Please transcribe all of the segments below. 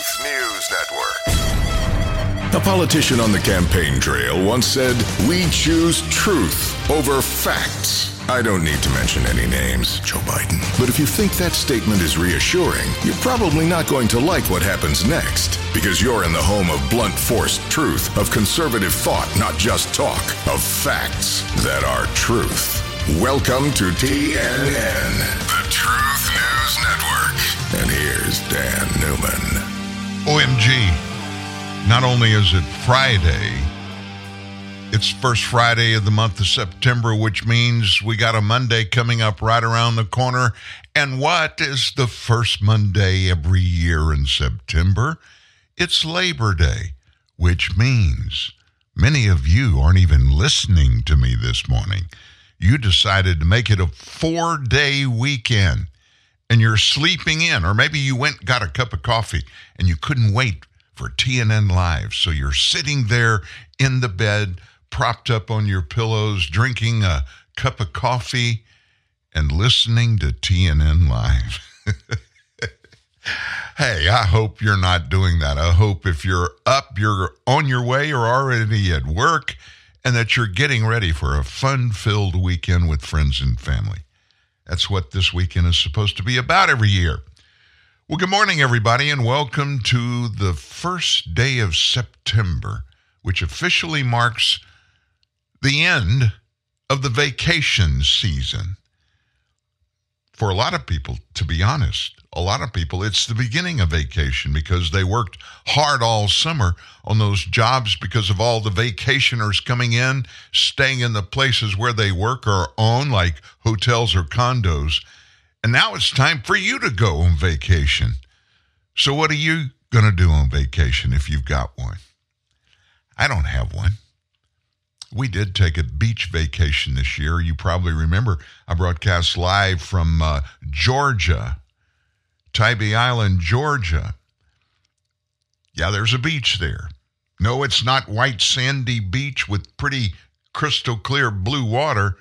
Truth News Network. A politician on the campaign trail once said, We choose truth over facts. I don't need to mention any names, Joe Biden. But if you think that statement is reassuring, you're probably not going to like what happens next. Because you're in the home of blunt force truth, of conservative thought, not just talk, of facts that are truth. Welcome to TNN, the Truth News Network. And here's Dan Newman. OMG. Not only is it Friday, it's first Friday of the month of September, which means we got a Monday coming up right around the corner. And what is the first Monday every year in September? It's Labor Day, which means many of you aren't even listening to me this morning. You decided to make it a four day weekend and you're sleeping in, or maybe you went got a cup of coffee and you couldn't wait for TNN Live. So you're sitting there in the bed propped up on your pillows, drinking a cup of coffee, and listening to TNN Live. hey, I hope you're not doing that. I hope if you're up, you're on your way or already at work, and that you're getting ready for a fun filled weekend with friends and family. That's what this weekend is supposed to be about every year. Well, good morning, everybody, and welcome to the first day of September, which officially marks the end of the vacation season. For a lot of people, to be honest, a lot of people, it's the beginning of vacation because they worked hard all summer on those jobs because of all the vacationers coming in, staying in the places where they work or own, like hotels or condos. And now it's time for you to go on vacation. So, what are you going to do on vacation if you've got one? I don't have one. We did take a beach vacation this year. You probably remember I broadcast live from uh, Georgia, Tybee Island, Georgia. Yeah, there's a beach there. No, it's not white sandy beach with pretty crystal clear blue water,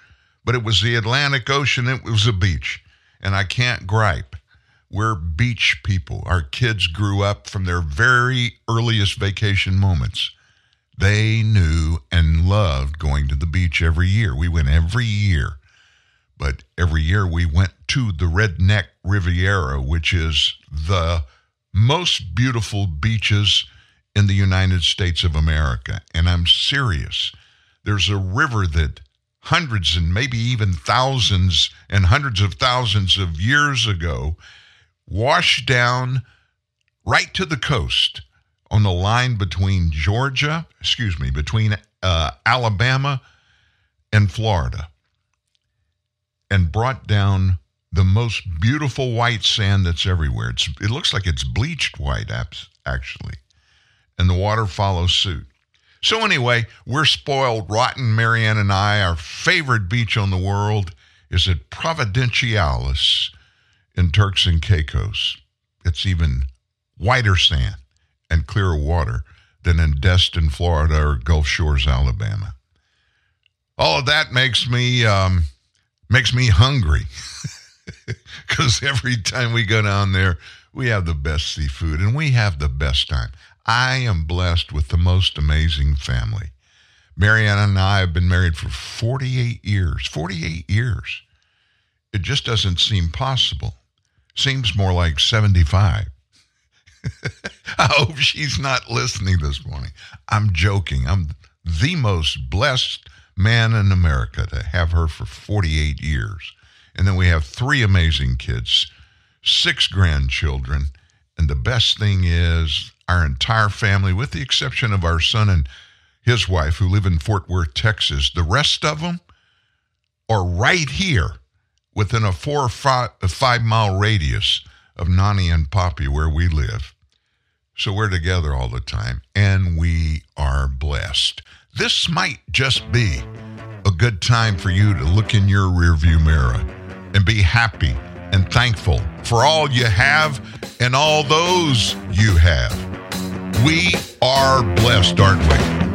but it was the Atlantic Ocean. It was a beach. And I can't gripe. We're beach people. Our kids grew up from their very earliest vacation moments they knew and loved going to the beach every year. We went every year. But every year we went to the Redneck Riviera, which is the most beautiful beaches in the United States of America. And I'm serious. There's a river that hundreds and maybe even thousands and hundreds of thousands of years ago washed down right to the coast on the line between Georgia, excuse me, between uh, Alabama and Florida and brought down the most beautiful white sand that's everywhere. It's, it looks like it's bleached white, actually. And the water follows suit. So, anyway, we're spoiled rotten, Marianne and I. Our favorite beach on the world is at Providenciales in Turks and Caicos. It's even whiter sand and clearer water than in Destin, Florida, or Gulf Shores, Alabama. All of that makes me um, makes me hungry because every time we go down there, we have the best seafood and we have the best time. I am blessed with the most amazing family. Marianne and I have been married for 48 years. 48 years. It just doesn't seem possible. Seems more like 75. I hope she's not listening this morning. I'm joking. I'm the most blessed man in America to have her for 48 years. And then we have three amazing kids, six grandchildren. And the best thing is, our entire family, with the exception of our son and his wife, who live in Fort Worth, Texas, the rest of them are right here within a four or five, five mile radius of Nani and Poppy, where we live. So we're together all the time, and we are blessed. This might just be a good time for you to look in your rearview mirror and be happy and thankful for all you have and all those you have. We are blessed, aren't we?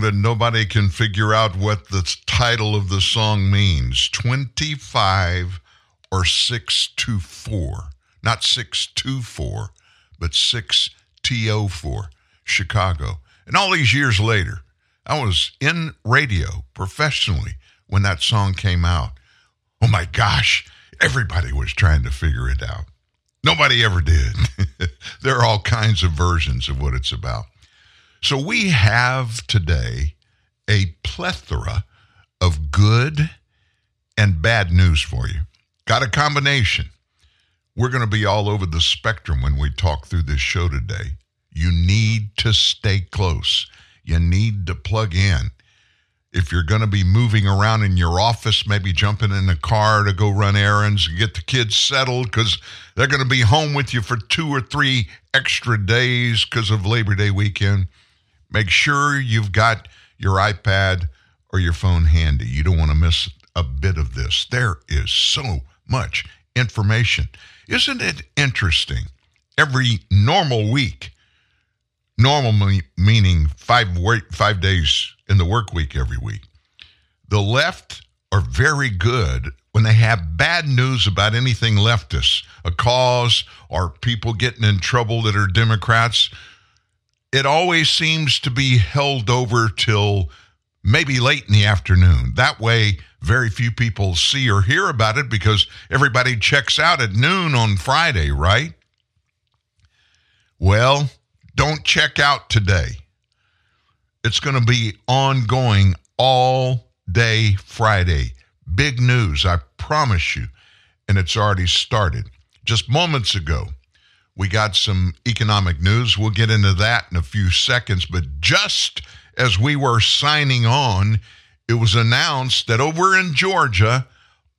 That nobody can figure out what the title of the song means 25 or 624. Not 624, but 6TO4, Chicago. And all these years later, I was in radio professionally when that song came out. Oh my gosh, everybody was trying to figure it out. Nobody ever did. there are all kinds of versions of what it's about. So we have today a plethora of good and bad news for you. Got a combination. We're going to be all over the spectrum when we talk through this show today. You need to stay close. You need to plug in. If you're going to be moving around in your office, maybe jumping in a car to go run errands and get the kids settled because they're going to be home with you for two or three extra days because of Labor Day weekend, make sure you've got your iPad or your phone handy. You don't want to miss a bit of this. There is so much information. Isn't it interesting? Every normal week, normal me- meaning five work, five days in the work week every week, the left are very good when they have bad news about anything leftist, a cause or people getting in trouble that are Democrats. It always seems to be held over till maybe late in the afternoon. That way, very few people see or hear about it because everybody checks out at noon on Friday, right? Well, don't check out today. It's going to be ongoing all day Friday. Big news, I promise you. And it's already started. Just moments ago, we got some economic news. We'll get into that in a few seconds. But just as we were signing on, it was announced that over in Georgia,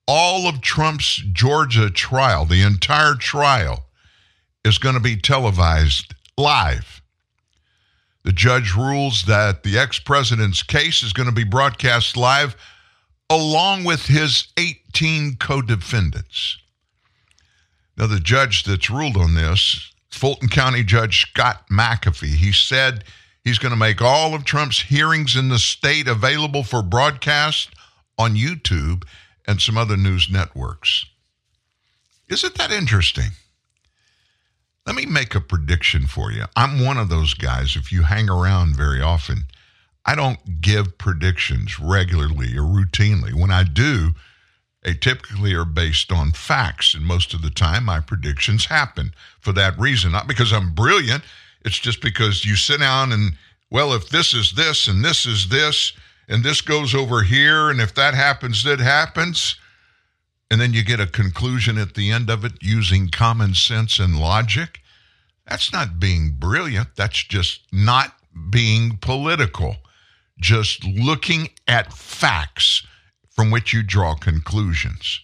all of Trump's Georgia trial, the entire trial, is going to be televised live. The judge rules that the ex president's case is going to be broadcast live along with his 18 co defendants. Now, the judge that's ruled on this, Fulton County Judge Scott McAfee, he said he's going to make all of Trump's hearings in the state available for broadcast on YouTube and some other news networks. Isn't that interesting? Let me make a prediction for you. I'm one of those guys, if you hang around very often, I don't give predictions regularly or routinely. When I do, they typically are based on facts, and most of the time my predictions happen for that reason. Not because I'm brilliant, it's just because you sit down and, well, if this is this and this is this, and this goes over here, and if that happens, that happens. And then you get a conclusion at the end of it using common sense and logic. That's not being brilliant. That's just not being political. Just looking at facts from which you draw conclusions.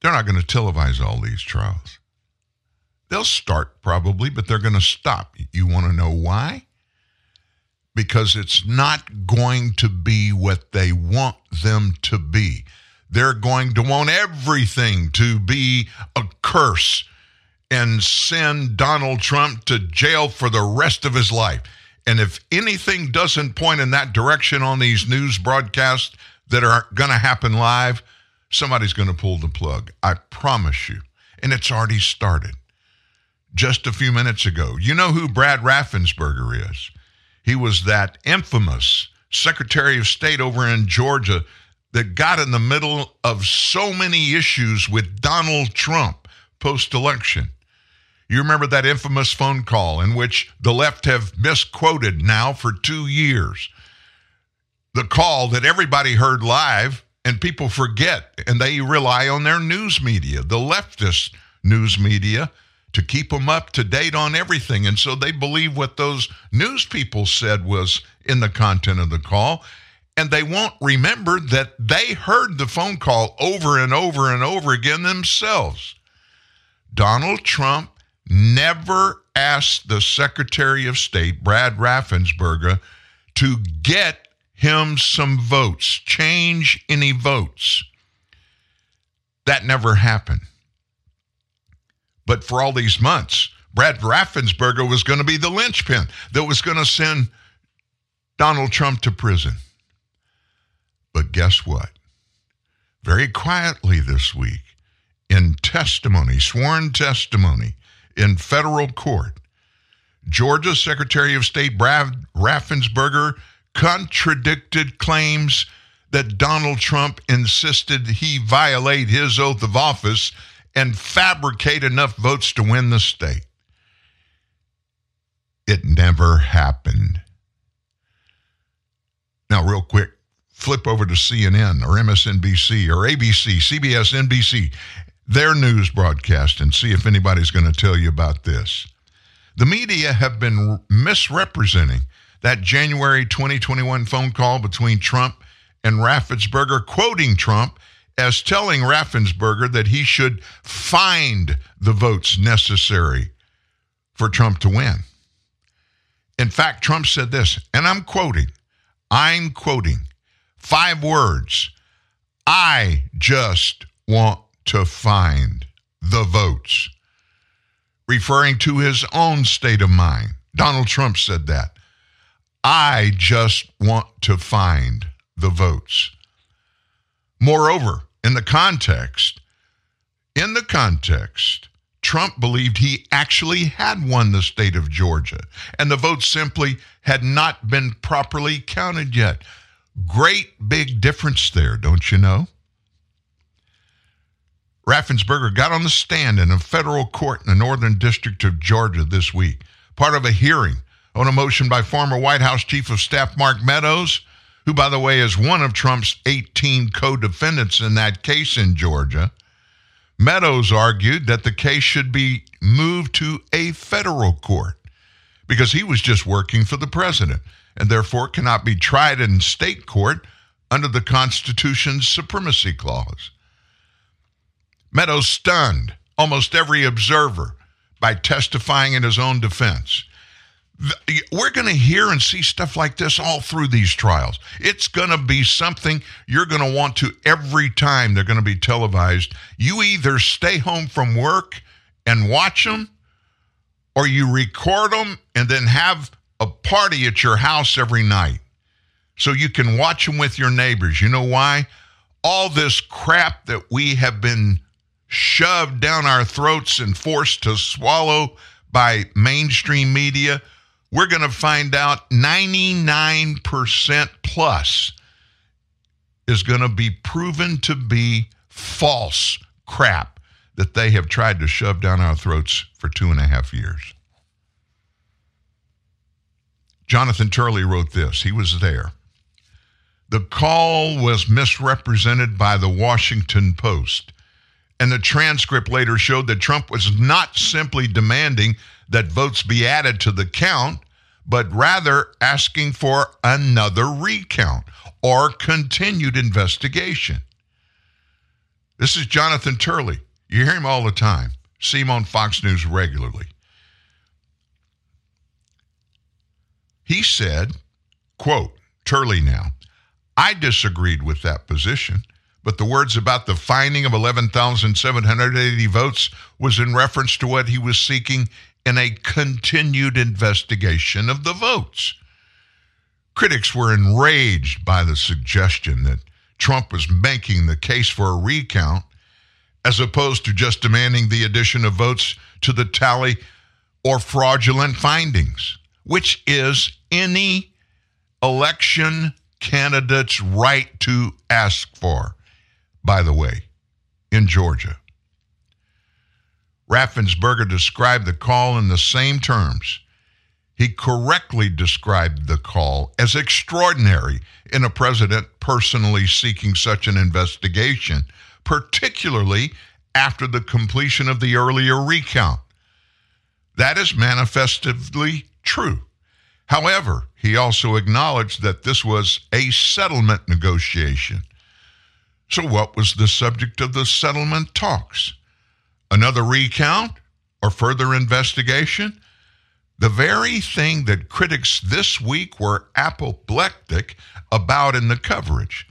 They're not going to televise all these trials. They'll start probably, but they're going to stop. You want to know why? Because it's not going to be what they want them to be. They're going to want everything to be a curse and send Donald Trump to jail for the rest of his life. And if anything doesn't point in that direction on these news broadcasts that are going to happen live, somebody's going to pull the plug. I promise you. And it's already started. Just a few minutes ago. You know who Brad Raffensperger is? He was that infamous Secretary of State over in Georgia that got in the middle of so many issues with Donald Trump post election. You remember that infamous phone call in which the left have misquoted now for two years. The call that everybody heard live and people forget, and they rely on their news media, the leftist news media, to keep them up to date on everything. And so they believe what those news people said was in the content of the call. And they won't remember that they heard the phone call over and over and over again themselves. Donald Trump never asked the Secretary of State, Brad Raffensperger, to get him some votes, change any votes. That never happened. But for all these months, Brad Raffensperger was going to be the linchpin that was going to send Donald Trump to prison. But guess what? Very quietly this week, in testimony, sworn testimony, in federal court. Georgia Secretary of State Brad Raffensperger contradicted claims that Donald Trump insisted he violate his oath of office and fabricate enough votes to win the state. It never happened. Now, real quick, flip over to CNN or MSNBC or ABC, CBS, NBC. Their news broadcast and see if anybody's going to tell you about this. The media have been misrepresenting that January 2021 phone call between Trump and Raffensperger, quoting Trump as telling Raffensperger that he should find the votes necessary for Trump to win. In fact, Trump said this, and I'm quoting, I'm quoting five words I just want to find the votes, referring to his own state of mind. Donald Trump said that. I just want to find the votes. Moreover, in the context, in the context, Trump believed he actually had won the state of Georgia, and the votes simply had not been properly counted yet. Great big difference there, don't you know? Raffensperger got on the stand in a federal court in the Northern District of Georgia this week, part of a hearing on a motion by former White House Chief of Staff Mark Meadows who, by the way, is one of Trump's 18 co defendants in that case in Georgia, Meadows argued that the case should be moved to a federal court because he was just working for the president and therefore cannot be tried in state court under the Constitution's supremacy clause. Meadows stunned almost every observer by testifying in his own defense we're going to hear and see stuff like this all through these trials. It's going to be something you're going to want to every time they're going to be televised. You either stay home from work and watch them, or you record them and then have a party at your house every night so you can watch them with your neighbors. You know why? All this crap that we have been shoved down our throats and forced to swallow by mainstream media we're going to find out 99% plus is going to be proven to be false crap that they have tried to shove down our throats for two and a half years. Jonathan Turley wrote this. He was there. The call was misrepresented by the Washington Post, and the transcript later showed that Trump was not simply demanding that votes be added to the count, but rather asking for another recount or continued investigation. This is Jonathan Turley. You hear him all the time, see him on Fox News regularly. He said, quote, Turley now, I disagreed with that position, but the words about the finding of 11,780 votes was in reference to what he was seeking in a continued investigation of the votes. Critics were enraged by the suggestion that Trump was making the case for a recount as opposed to just demanding the addition of votes to the tally or fraudulent findings, which is any election candidate's right to ask for, by the way, in Georgia. Raffensperger described the call in the same terms. He correctly described the call as extraordinary in a president personally seeking such an investigation, particularly after the completion of the earlier recount. That is manifestly true. However, he also acknowledged that this was a settlement negotiation. So, what was the subject of the settlement talks? another recount, or further investigation? The very thing that critics this week were apoplectic about in the coverage.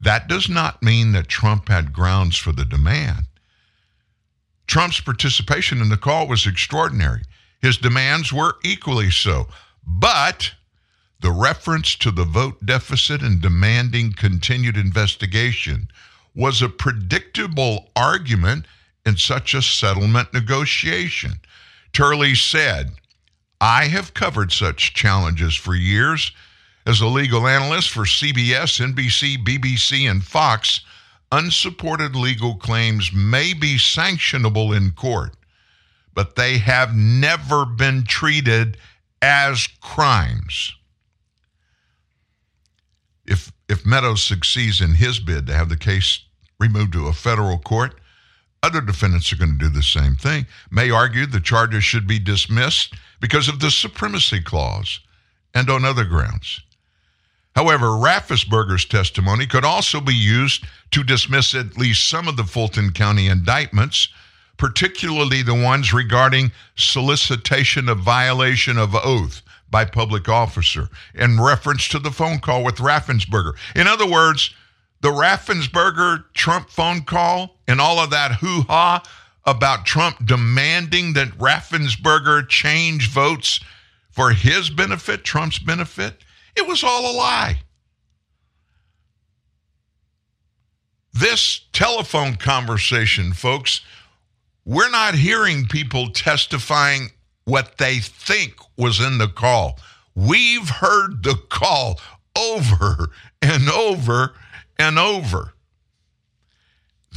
That does not mean that Trump had grounds for the demand. Trump's participation in the call was extraordinary. His demands were equally so. But the reference to the vote deficit and demanding continued investigation was a predictable argument in such a settlement negotiation. Turley said, I have covered such challenges for years. As a legal analyst for CBS, NBC, BBC, and Fox, unsupported legal claims may be sanctionable in court, but they have never been treated as crimes. If, Meadows succeeds in his bid to have the case removed to a federal court, Other defendants are going to do the same thing. May argue the charges should be dismissed because of the supremacy clause and on other grounds. However, Raffensperger's testimony could also be used to dismiss at least some of the Fulton County indictments, particularly the ones regarding solicitation of violation of oath by public officer in reference to the phone call with Raffensperger. In other words, the Raffensperger Trump phone call and all of that hoo ha about Trump demanding that Raffensperger change votes for his benefit, Trump's benefit, it was all a lie. This telephone conversation, folks, we're not hearing people testifying what they think was in the call. We've heard the call over and over and over.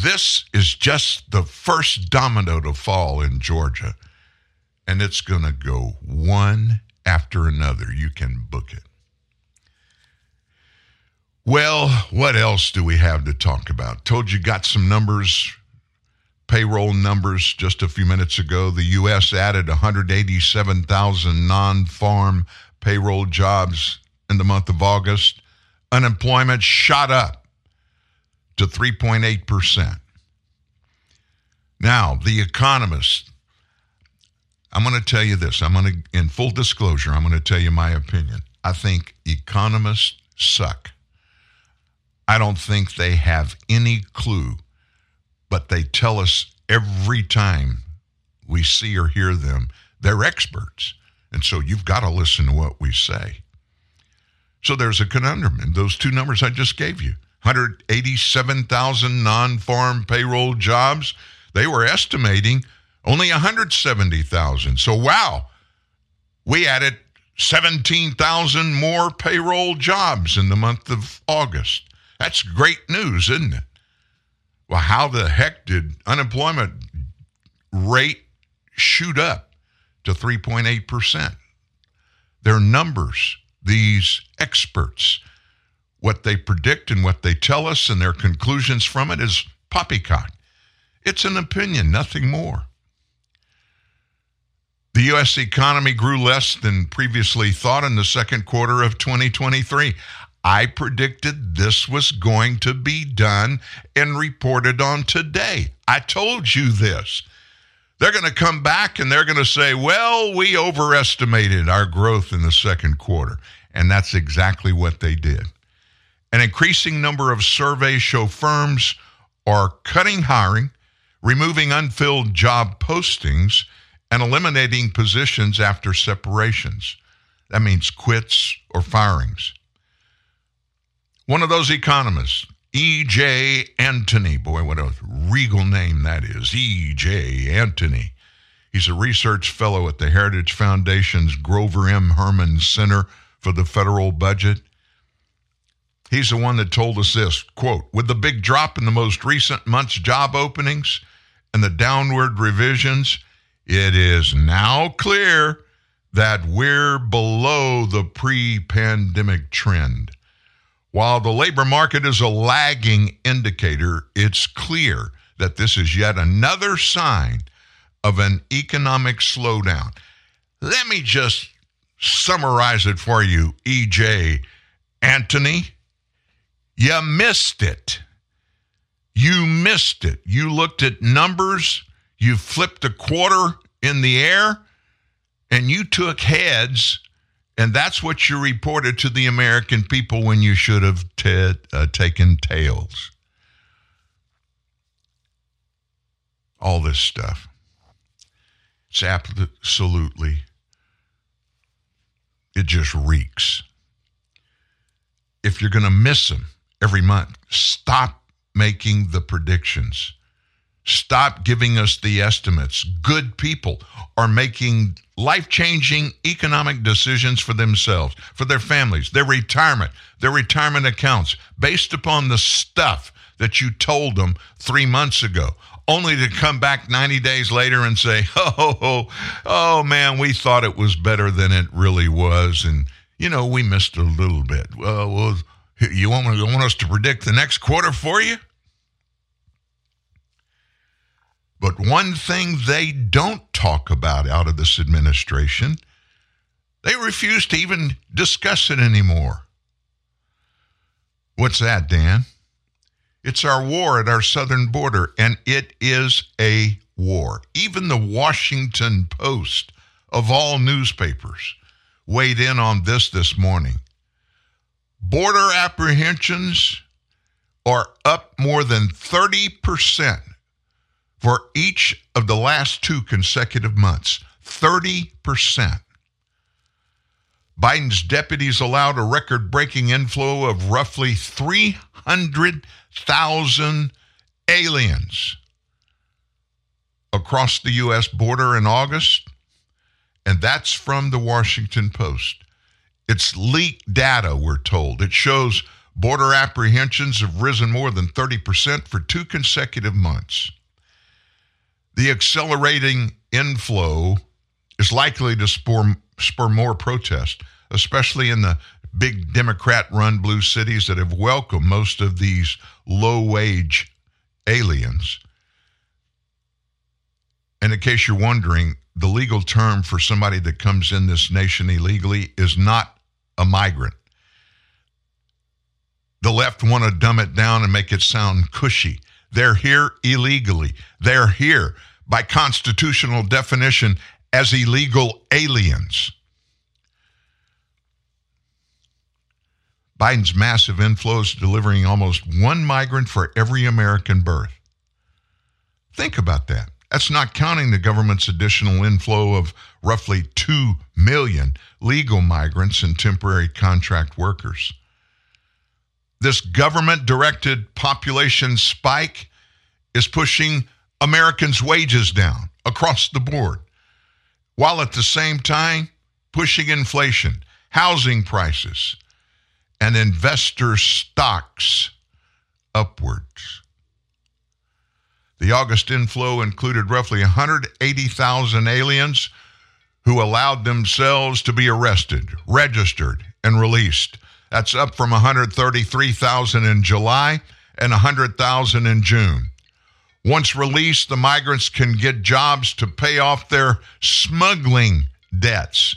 This is just the first domino to fall in Georgia, and it's going to go one after another. You can book it. Well, what else do we have to talk about? Told you got some numbers, payroll numbers just a few minutes ago. The U.S. added 187,000 non farm payroll jobs in the month of August. Unemployment shot up to 3.8%. Now, The Economist, I'm going to tell you this. I'm going to, in full disclosure, I'm going to tell you my opinion. I think economists suck. I don't think they have any clue, but they tell us every time we see or hear them, they're experts. And so you've got to listen to what we say. So there's a conundrum in those two numbers I just gave you 187,000 non farm payroll jobs. They were estimating only 170,000. So, wow, we added 17,000 more payroll jobs in the month of August. That's great news, isn't it? Well, how the heck did unemployment rate shoot up to 3.8%? Their numbers, these experts, what they predict and what they tell us and their conclusions from it is poppycock. It's an opinion, nothing more. The U.S. economy grew less than previously thought in the second quarter of 2023. I predicted this was going to be done and reported on today. I told you this. They're going to come back and they're going to say, well, we overestimated our growth in the second quarter. And that's exactly what they did. An increasing number of surveys show firms are cutting hiring, removing unfilled job postings, and eliminating positions after separations. That means quits or firings. One of those economists, E.J. Antoni, boy, what a regal name that is, E.J. Antoni. He's a research fellow at the Heritage Foundation's Grover M. Hermann Center for the Federal Budget. He's the one that told us this quote, with the big drop in the most recent month's job openings and the downward revisions, it is now clear that we're below the pre pandemic trend. While the labor market is a lagging indicator, it's clear that this is yet another sign of an economic slowdown. Let me just summarize it for you, EJ Antoni. You missed it. You missed it. You looked at numbers, you flipped a quarter in the air, and you took heads and that's what you reported to the American people when you should have t- uh, taken tails. All this stuff. It's absolutely, it just reeks. If you're going to miss them every month, stop making the predictions. Stop giving us the estimates. Good people are making life changing economic decisions for themselves, for their families, their retirement, their retirement accounts, based upon the stuff that you told them three months ago, only to come back 90 days later and say, oh, oh, oh man, we thought it was better than it really was. And, you know, we missed a little bit. Well, well you want, want us to predict the next quarter for you? But one thing they don't talk about out of this administration, they refuse to even discuss it anymore. What's that, Dan? It's our war at our southern border, and it is a war. Even the Washington Post, of all newspapers, weighed in on this this morning. Border apprehensions are up more than 30% for each of the last two consecutive months. 30%. Biden's deputies allowed a record breaking inflow of roughly 300,000 aliens across the U.S. border in August, and that's from the Washington Post. It's leaked data, we're told. It shows border apprehensions have risen more than 30% for two consecutive months. The accelerating inflow is likely to spur, spur more protest, especially in the big Democrat run blue cities that have welcomed most of these low wage aliens. And in case you're wondering, the legal term for somebody that comes in this nation illegally is not a migrant. The left want to dumb it down and make it sound cushy. They're here illegally. They're here by constitutional definition as illegal aliens. Biden's massive inflows delivering almost one migrant for every American birth. Think about that. That's not counting the government's additional inflow of roughly 2 million legal migrants and temporary contract workers. This government directed population spike is pushing Americans' wages down across the board, while at the same time pushing inflation, housing prices, and investor stocks upwards. The August inflow included roughly 180,000 aliens who allowed themselves to be arrested, registered, and released. That's up from 133,000 in July and 100,000 in June. Once released, the migrants can get jobs to pay off their smuggling debts.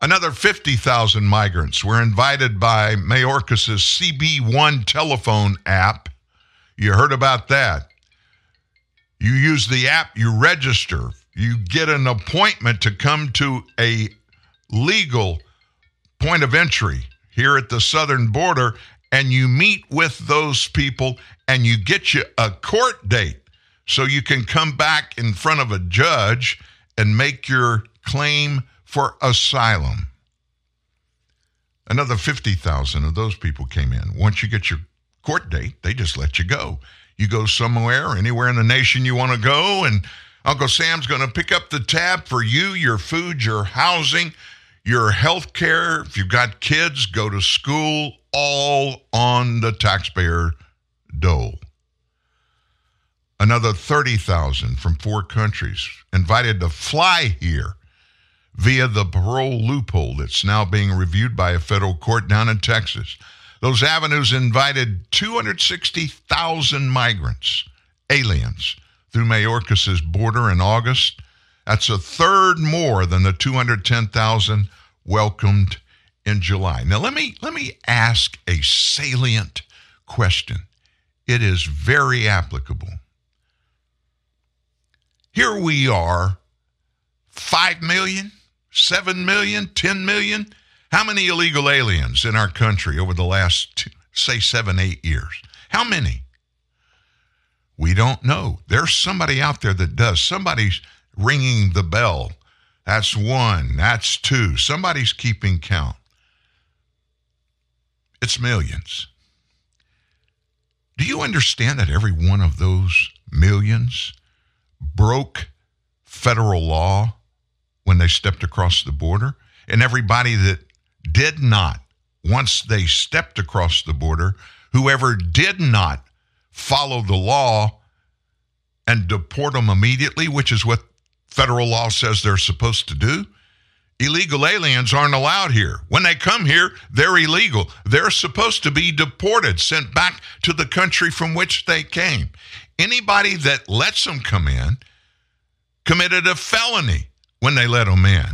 Another 50,000 migrants were invited by Mayorkas' CBP One telephone app. You heard about that. You use the app, you register, you get an appointment to come to a legal point of entry here at the southern border, and you meet with those people and you get you a court date so you can come back in front of a judge and make your claim for asylum. Another 50,000 of those people came in. Once you get your court date, they just let you go. You go somewhere, anywhere in the nation you want to go, and Uncle Sam's going to pick up the tab for you, your food, your housing, your health care. If you've got kids, go to school, all on the taxpayer dole. Another 30,000 from four countries invited to fly here via the parole loophole that's now being reviewed by a federal court down in Texas. Those avenues invited 260,000 migrants, aliens, through Mayorkas' border in August. That's a third more than the 210,000 welcomed in July. Now let me let me ask a salient question. It is very applicable. Here we are, 5 million, 7 million, 10 million. How many illegal aliens in our country over the last, two, say, seven, eight years? How many? We don't know. There's somebody out there that does. Somebody's ringing the bell. That's one. That's two. Somebody's keeping count. It's millions. Do you understand that every one of those millions broke federal law when they stepped across the border? And everybody that did not, once they stepped across the border, whoever did not follow the law and deport them immediately, which is what federal law says they're supposed to do, illegal aliens aren't allowed here. When they come here, they're illegal. They're supposed to be deported, sent back to the country from which they came. Anybody that lets them come in committed a felony when they let them in.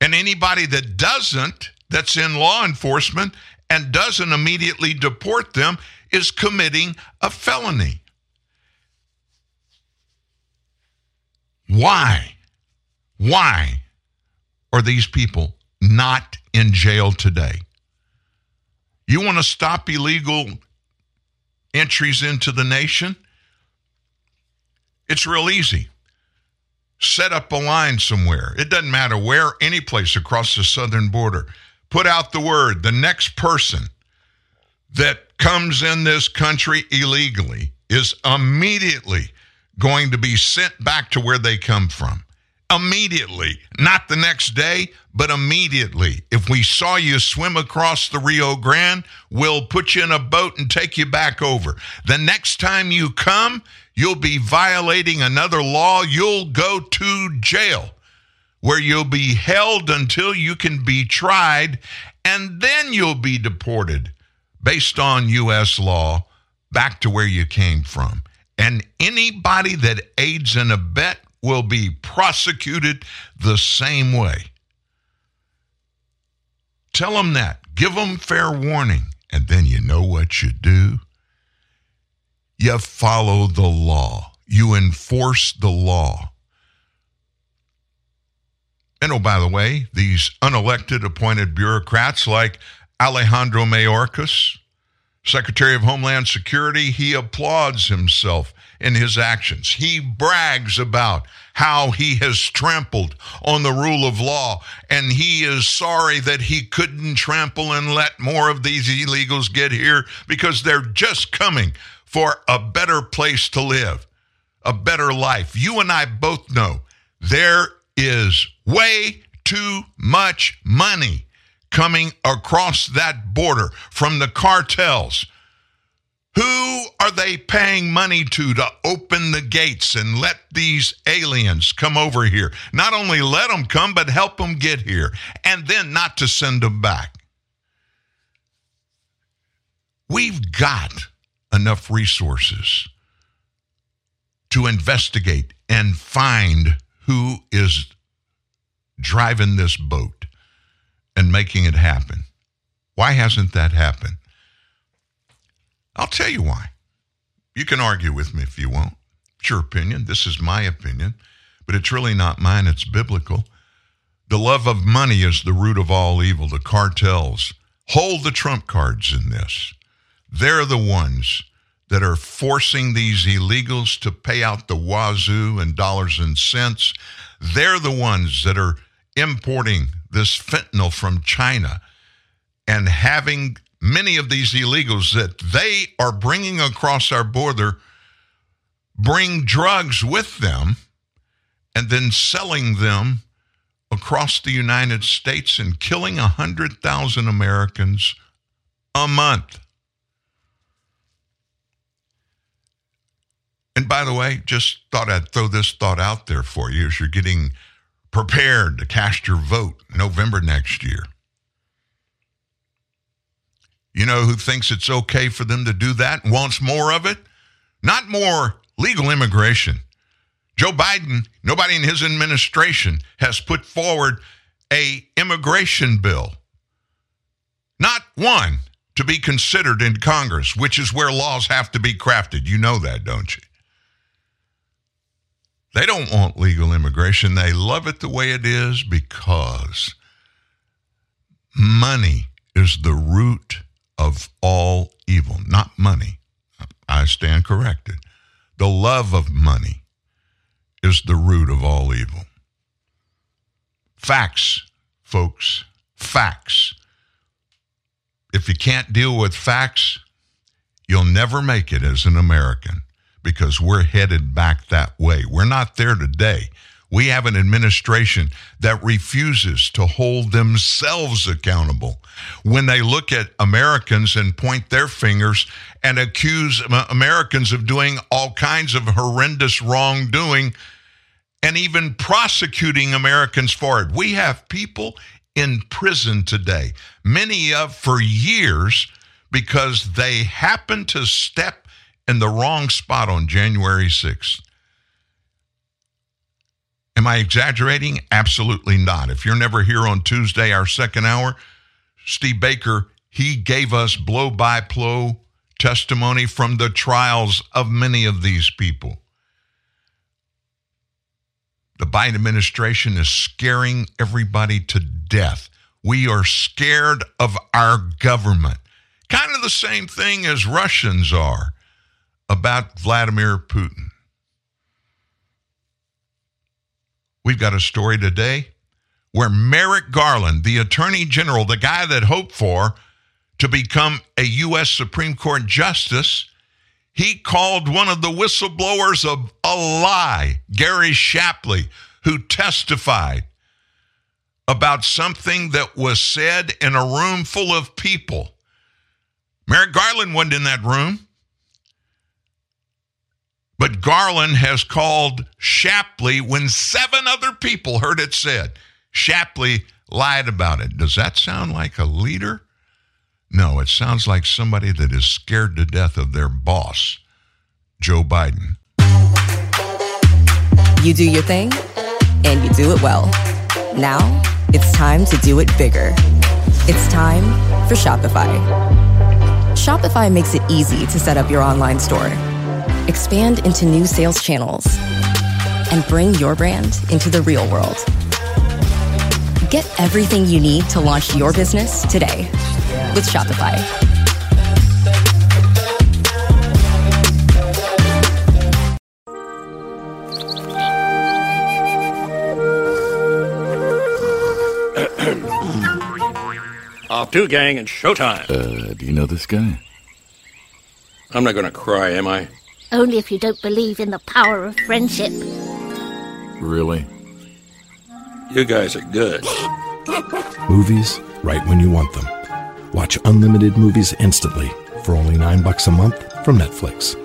And anybody that doesn't, that's in law enforcement and doesn't immediately deport them, is committing a felony. Why? Why are these people not in jail today? You want to stop illegal entries into the nation? It's real easy. Set up a line somewhere. It doesn't matter where, any place across the southern border. Put out the word the next person that comes in this country illegally is immediately going to be sent back to where they come from immediately, not the next day, but immediately. If we saw you swim across the Rio Grande, we'll put you in a boat and take you back over. The next time you come, you'll be violating another law. You'll go to jail where you'll be held until you can be tried, and then you'll be deported based on U.S. law back to where you came from. And anybody that aids and abet will be prosecuted the same way. Tell them that. Give them fair warning. And then you know what you do? You follow the law, you enforce the law. And oh, by the way, these unelected appointed bureaucrats like Alejandro Mayorkas, Secretary of Homeland Security, he applauds himself in his actions. He brags about how he has trampled on the rule of law, and he is sorry that he couldn't trample and let more of these illegals get here because they're just coming for a better place to live, a better life. You and I both know there is way too much money coming across that border from the cartels who are they paying money to to open the gates and let these aliens come over here? Not only let them come, but help them get here, and then not to send them back. We've got enough resources to investigate and find who is driving this boat and making it happen. Why hasn't that happened? I'll tell you why. You can argue with me if you want. It's your opinion. This is my opinion, but it's really not mine. It's biblical. The love of money is the root of all evil. The cartels hold the trump cards in this. They're the ones that are forcing these illegals to pay out the wazoo in dollars and cents. They're the ones that are importing this fentanyl from China and having many of these illegals that they are bringing across our border bring drugs with them and then selling them across the United States and killing 100,000 Americans a month. And by the way, just thought I'd throw this thought out there for you as you're getting prepared to cast your vote November next year. You know who thinks it's okay for them to do that and wants more of it? Not more legal immigration. Joe Biden, nobody in his administration has put forward a immigration bill. Not one to be considered in Congress, which is where laws have to be crafted. You know that, don't you? They don't want legal immigration. They love it the way it is because money is the root of all evil, not money. I stand corrected. The love of money is the root of all evil. Facts, folks, facts. If you can't deal with facts, you'll never make it as an American because we're headed back that way. We're not there today. We have an administration that refuses to hold themselves accountable when they look at Americans and point their fingers and accuse Americans of doing all kinds of horrendous wrongdoing. and even prosecuting Americans for it. We have people in prison today, many of for years because they happen to step in the wrong spot on January 6th. Am I exaggerating? Absolutely not. If you're never here on Tuesday, our second hour, Steve Baker, he gave us blow by blow testimony from the trials of many of these people. The Biden administration is scaring everybody to death. We are scared of our government. Kind of the same thing as Russians are about Vladimir Putin. We've got a story today where Merrick Garland, the Attorney General, the guy that hoped for to become a U.S. Supreme Court justice, he called one of the whistleblowers a, a lie, Gary Shapley, who testified about something that was said in a room full of people. Merrick Garland wasn't in that room. But Garland has called Shapley when seven other people heard it said. Shapley lied about it. Does that sound like a leader? No, it sounds like somebody that is scared to death of their boss, Joe Biden. You do your thing, and you do it well. Now, it's time to do it bigger. It's time for Shopify. Shopify makes it easy to set up your online store, expand into new sales channels, and bring your brand into the real world. Get everything you need to launch your business today with Shopify. Off to gang and showtime. Uh, do you know this guy? I'm not gonna cry, am I? Only if you don't believe in the power of friendship. Really? You guys are good. Movies right when you want them. Watch unlimited movies instantly for only nine bucks a month from Netflix.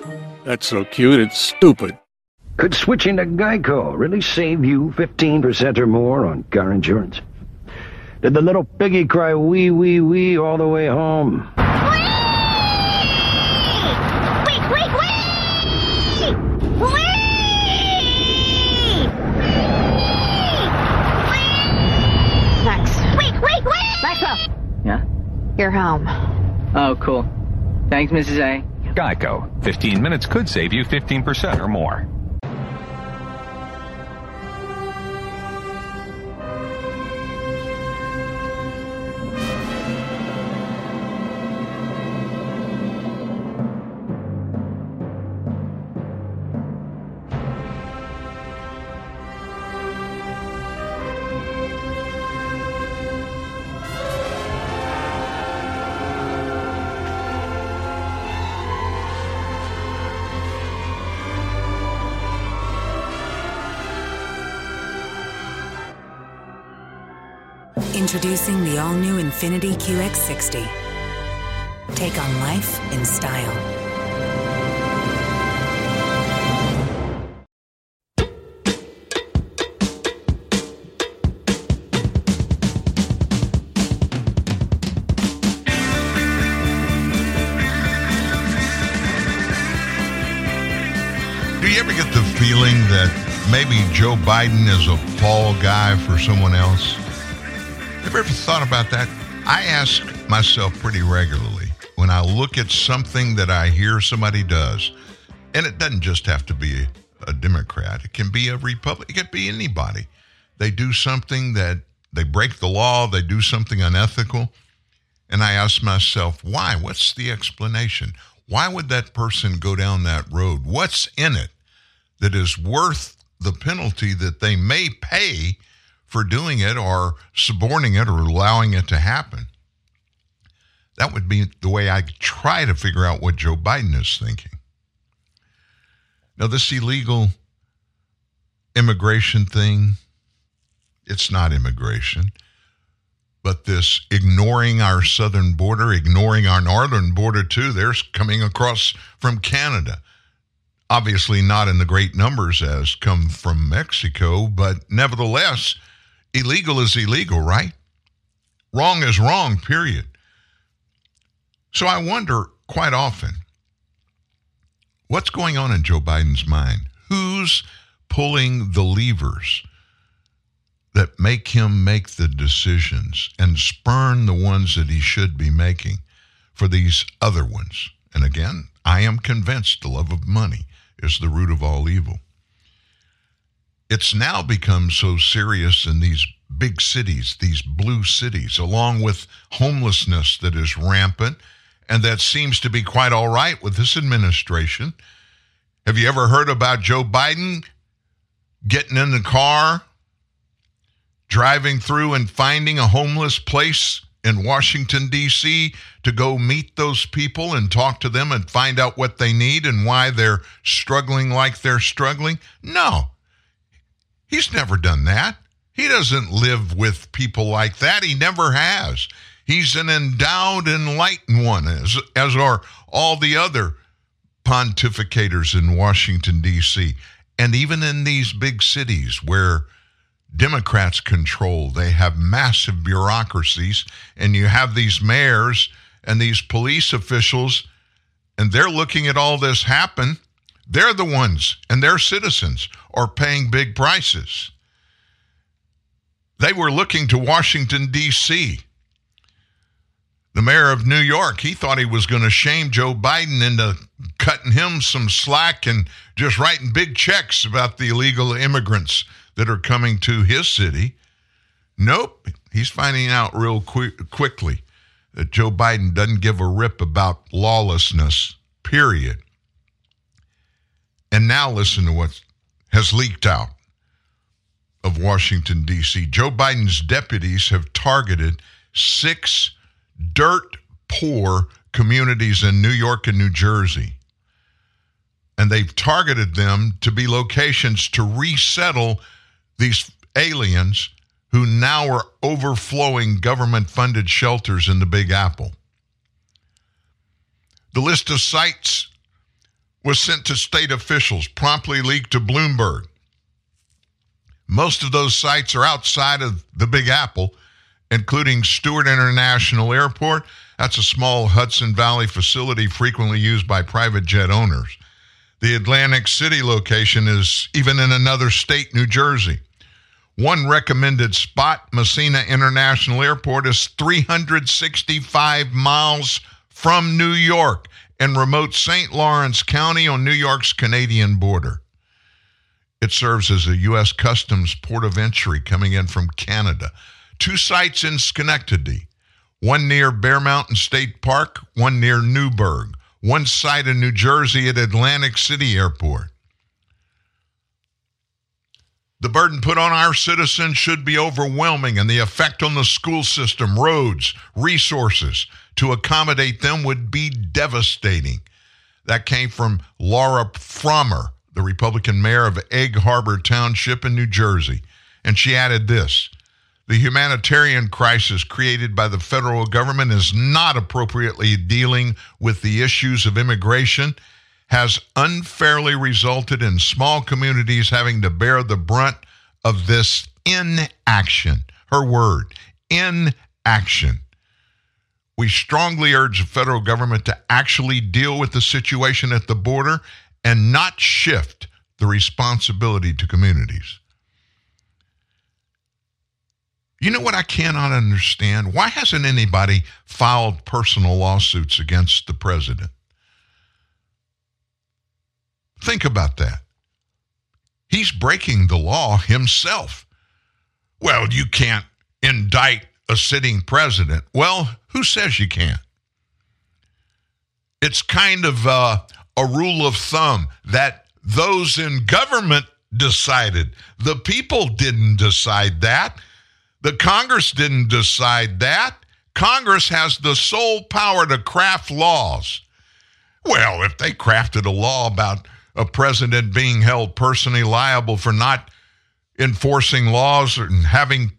That's so cute, it's stupid. Could switching to Geico really save you 15% or more on car insurance? Did the little piggy cry wee wee wee all the way home? Wait, wait, wait! Max. Wait, wait, wait! Maxwell, Yeah? You're home. Oh, cool. Thanks, Mrs. A. Geico. 15 minutes could save you 15% or more. All new Infiniti QX60. Take on life in style. Do you ever get the feeling that maybe Joe Biden is a fall guy for someone else? Ever thought about that? I ask myself pretty regularly when I look at something that I hear somebody does, and it doesn't just have to be a Democrat, it can be a Republican, it can be anybody. They do something that they break the law, they do something unethical. And I ask myself, why? What's the explanation? Why would that person go down that road? What's in it that is worth the penalty that they may pay for doing it or suborning it or allowing it to happen? That would be the way I try to figure out what Joe Biden is thinking. Now, this illegal immigration thing, it's not immigration but this ignoring our southern border, ignoring our northern border too. They're coming across from Canada. Obviously, not in the great numbers as come from Mexico, but nevertheless, illegal is illegal, right? Wrong is wrong, period. So I wonder quite often what's going on in Joe Biden's mind? Who's pulling the levers that make him make the decisions and spurn the ones that he should be making for these other ones? And again, I am convinced the love of money is the root of all evil. It's now become so serious in these big cities, these blue cities, along with homelessness that is rampant and that seems to be quite all right with this administration. Have you ever heard about Joe Biden getting in the car, driving through and finding a homeless place in Washington, D.C. to go meet those people and talk to them and find out what they need and why they're struggling like they're struggling? No. He's never done that. He doesn't live with people like that. He never has. He's an endowed, enlightened one, as, as are all the other pontificators in Washington, D.C. And even in these big cities where Democrats control, they have massive bureaucracies, and you have these mayors and these police officials, and they're looking at all this happen. They're the ones, and their citizens are paying big prices. They were looking to Washington, D.C the mayor of New York, he thought he was going to shame Joe Biden into cutting him some slack and just writing big checks about the illegal immigrants that are coming to his city. Nope, he's finding out real quick, quickly that Joe Biden doesn't give a rip about lawlessness, period. And now listen to what has leaked out of Washington, D.C. Joe Biden's deputies have targeted six dirt poor communities in New York and New Jersey. And they've targeted them to be locations to resettle these aliens who now are overflowing government funded shelters in the Big Apple. The list of sites was sent to state officials, promptly leaked to Bloomberg. Most of those sites are outside of the Big Apple including Stewart International Airport. That's a small Hudson Valley facility frequently used by private jet owners. The Atlantic City location is even in another state, New Jersey. One recommended spot, Massena International Airport, is 365 miles from New York in remote St. Lawrence County on New York's Canadian border. It serves as a U.S. Customs port of entry coming in from Canada. Two sites in Schenectady, one near Bear Mountain State Park, one near Newburgh, one site in New Jersey at Atlantic City Airport. The burden put on our citizens should be overwhelming, and the effect on the school system, roads, resources to accommodate them would be devastating. That came from Laura Pfrommer, the Republican mayor of Egg Harbor Township in New Jersey. And she added this the humanitarian crisis created by the federal government is not appropriately dealing with the issues of immigration, has unfairly resulted in small communities having to bear the brunt of this inaction. Her word, inaction. We strongly urge the federal government to actually deal with the situation at the border and not shift the responsibility to communities. You know what I cannot understand? Why hasn't anybody filed personal lawsuits against the president? Think about that. He's breaking the law himself. Well, you can't indict a sitting president. Well, who says you can't? It's kind of uh, a rule of thumb that those in government decided. The people didn't decide that. The Congress didn't decide that. Congress has the sole power to craft laws. Well, if they crafted a law about a president being held personally liable for not enforcing laws and having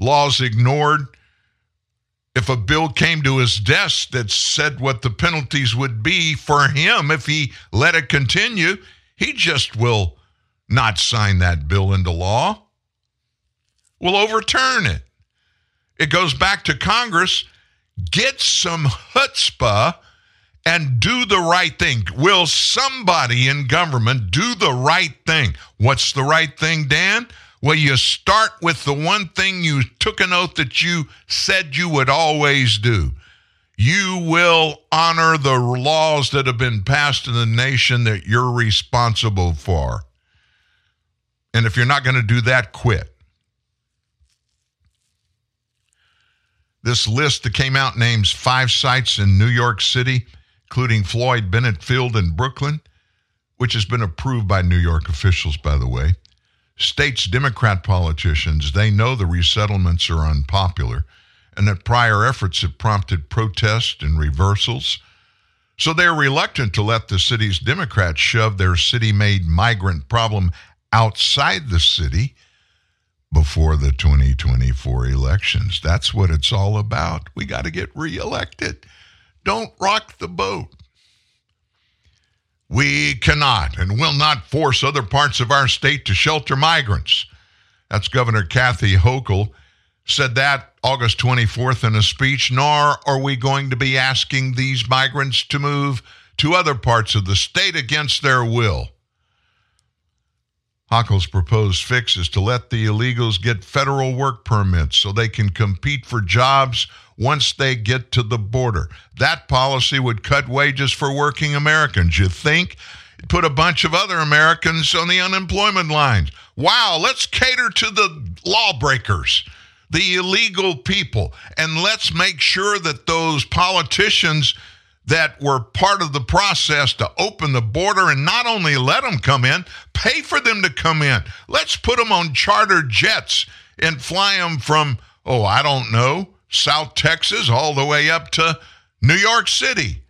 laws ignored, if a bill came to his desk that said what the penalties would be for him if he let it continue, He just will not sign that bill into law. Will overturn it. It goes back to Congress. Get some chutzpah and do the right thing. Will somebody in government do the right thing? What's the right thing, Dan? Well, you start with the one thing you took an oath that you said you would always do. You will honor the laws that have been passed in the nation that you're responsible for. And if you're not going to do that, quit. This list that came out names five sites in New York City, including Floyd Bennett Field in Brooklyn, which has been approved by New York officials, by the way. States Democrat politicians, they know the resettlements are unpopular and that prior efforts have prompted protests and reversals. So they're reluctant to let the city's Democrats shove their city made migrant problem outside the city before the 2024 elections. That's what it's all about. We got to get reelected. Don't rock the boat. We cannot and will not force other parts of our state to shelter migrants. That's Governor Kathy Hochul said that August 24th in a speech, nor are we going to be asking these migrants to move to other parts of the state against their will. Hochul's proposed fix is to let the illegals get federal work permits so they can compete for jobs once they get to the border. That policy would cut wages for working Americans. You think? Put a bunch of other Americans on the unemployment lines. Wow, let's cater to the lawbreakers, the illegal people, and let's make sure that those politicians that were part of the process to open the border and not only let them come in, pay for them to come in. Let's put them on charter jets and fly them from, oh, I don't know, South Texas all the way up to New York City.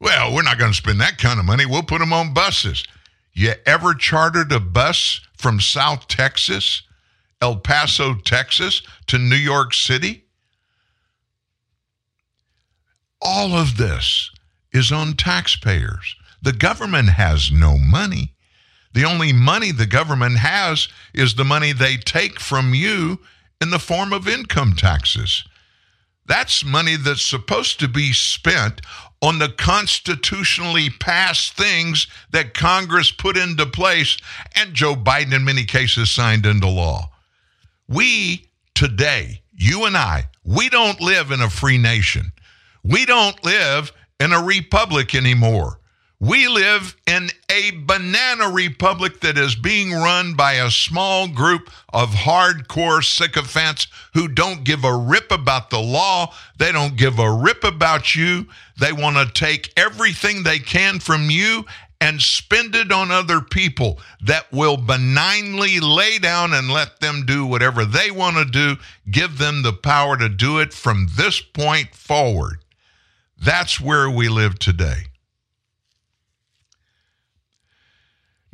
Well, we're not going to spend that kind of money. We'll put them on buses. You ever chartered a bus from South Texas, El Paso, Texas to New York City? all of this is on taxpayers. The government has no money. The only money the government has is the money they take from you in the form of income taxes. That's money that's supposed to be spent on the constitutionally passed things that Congress put into place and Joe Biden, in many cases, signed into law. We today, you and I, we don't live in a free nation. We don't live in a republic anymore. We live in a banana republic that is being run by a small group of hardcore sycophants who don't give a rip about the law. They don't give a rip about you. They want to take everything they can from you and spend it on other people that will benignly lay down and let them do whatever they want to do. Give them the power to do it from this point forward. That's where we live today.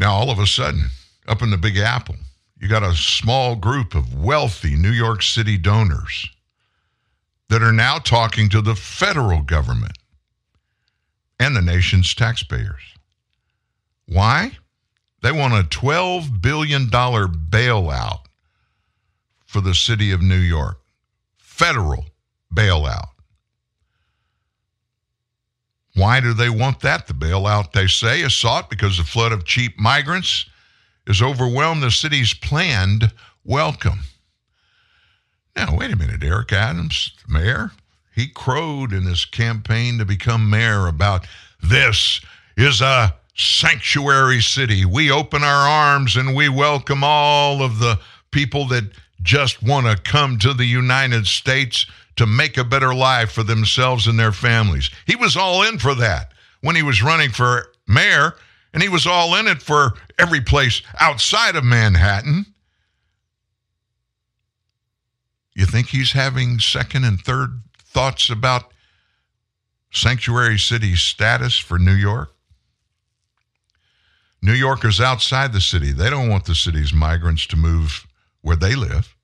Now, all of a sudden, up in the Big Apple, you got a small group of wealthy New York City donors that are now talking to the federal government and the nation's taxpayers. Why? They want a $12 billion bailout for the city of New York. Federal bailout. Why do they want that? The bailout, they say, is sought because the flood of cheap migrants has overwhelmed the city's planned welcome. Now, wait a minute. Eric Adams, mayor, he crowed in his campaign to become mayor about this is a sanctuary city. We open our arms and we welcome all of the people that just want to come to the United States to make a better life for themselves and their families. He was all in for that when he was running for mayor, and he was all in it for every place outside of Manhattan. You think he's having second and third thoughts about sanctuary city status for New York? New Yorkers outside the city, they don't want the city's migrants to move where they live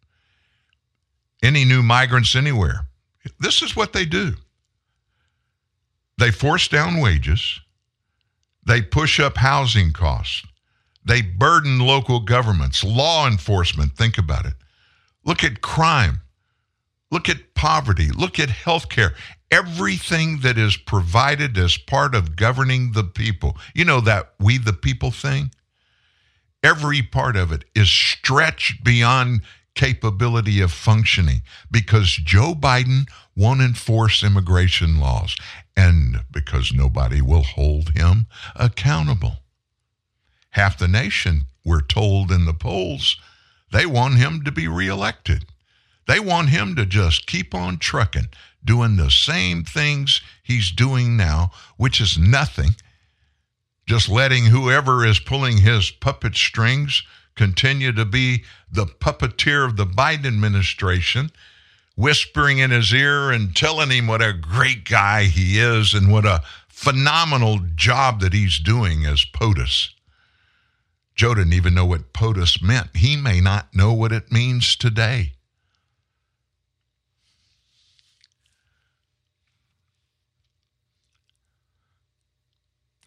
any new migrants anywhere. This is what they do they force down wages, They push up housing costs. They burden local governments, law enforcement. Think about it. Look at crime. Look at poverty. Look at health care. Everything that is provided as part of governing the people. You know that we the people thing? Every part of it is stretched beyond capability of functioning because Joe Biden won't enforce immigration laws and because nobody will hold him accountable. Half the nation, we're told in the polls, they want him to be reelected. They want him to just keep on trucking, doing the same things he's doing now, which is nothing. Just letting whoever is pulling his puppet strings continue to be the puppeteer of the Biden administration, whispering in his ear and telling him what a great guy he is and what a phenomenal job that he's doing as POTUS. Joe didn't even know what POTUS meant. He may not know what it means today.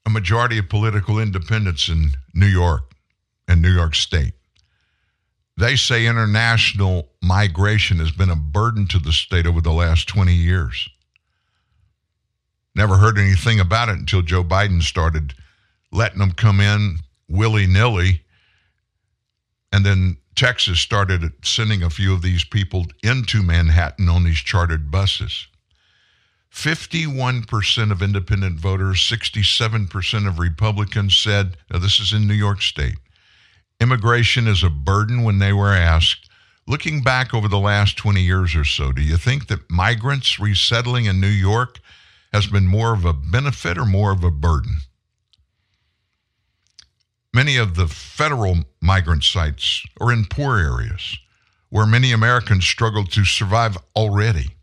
A majority of political independents in New York and New York State. They say international migration has been a burden to the state over the last 20 years. Never heard anything about it until Joe Biden started letting them come in willy nilly. And then Texas started sending a few of these people into Manhattan on these chartered buses. 51% of independent voters, 67% of Republicans said, this is in New York State, immigration is a burden when they were asked, looking back over the last 20 years or so, do you think that migrants resettling in New York has been more of a benefit or more of a burden? Many of the federal migrant sites are in poor areas where many Americans struggle to survive already.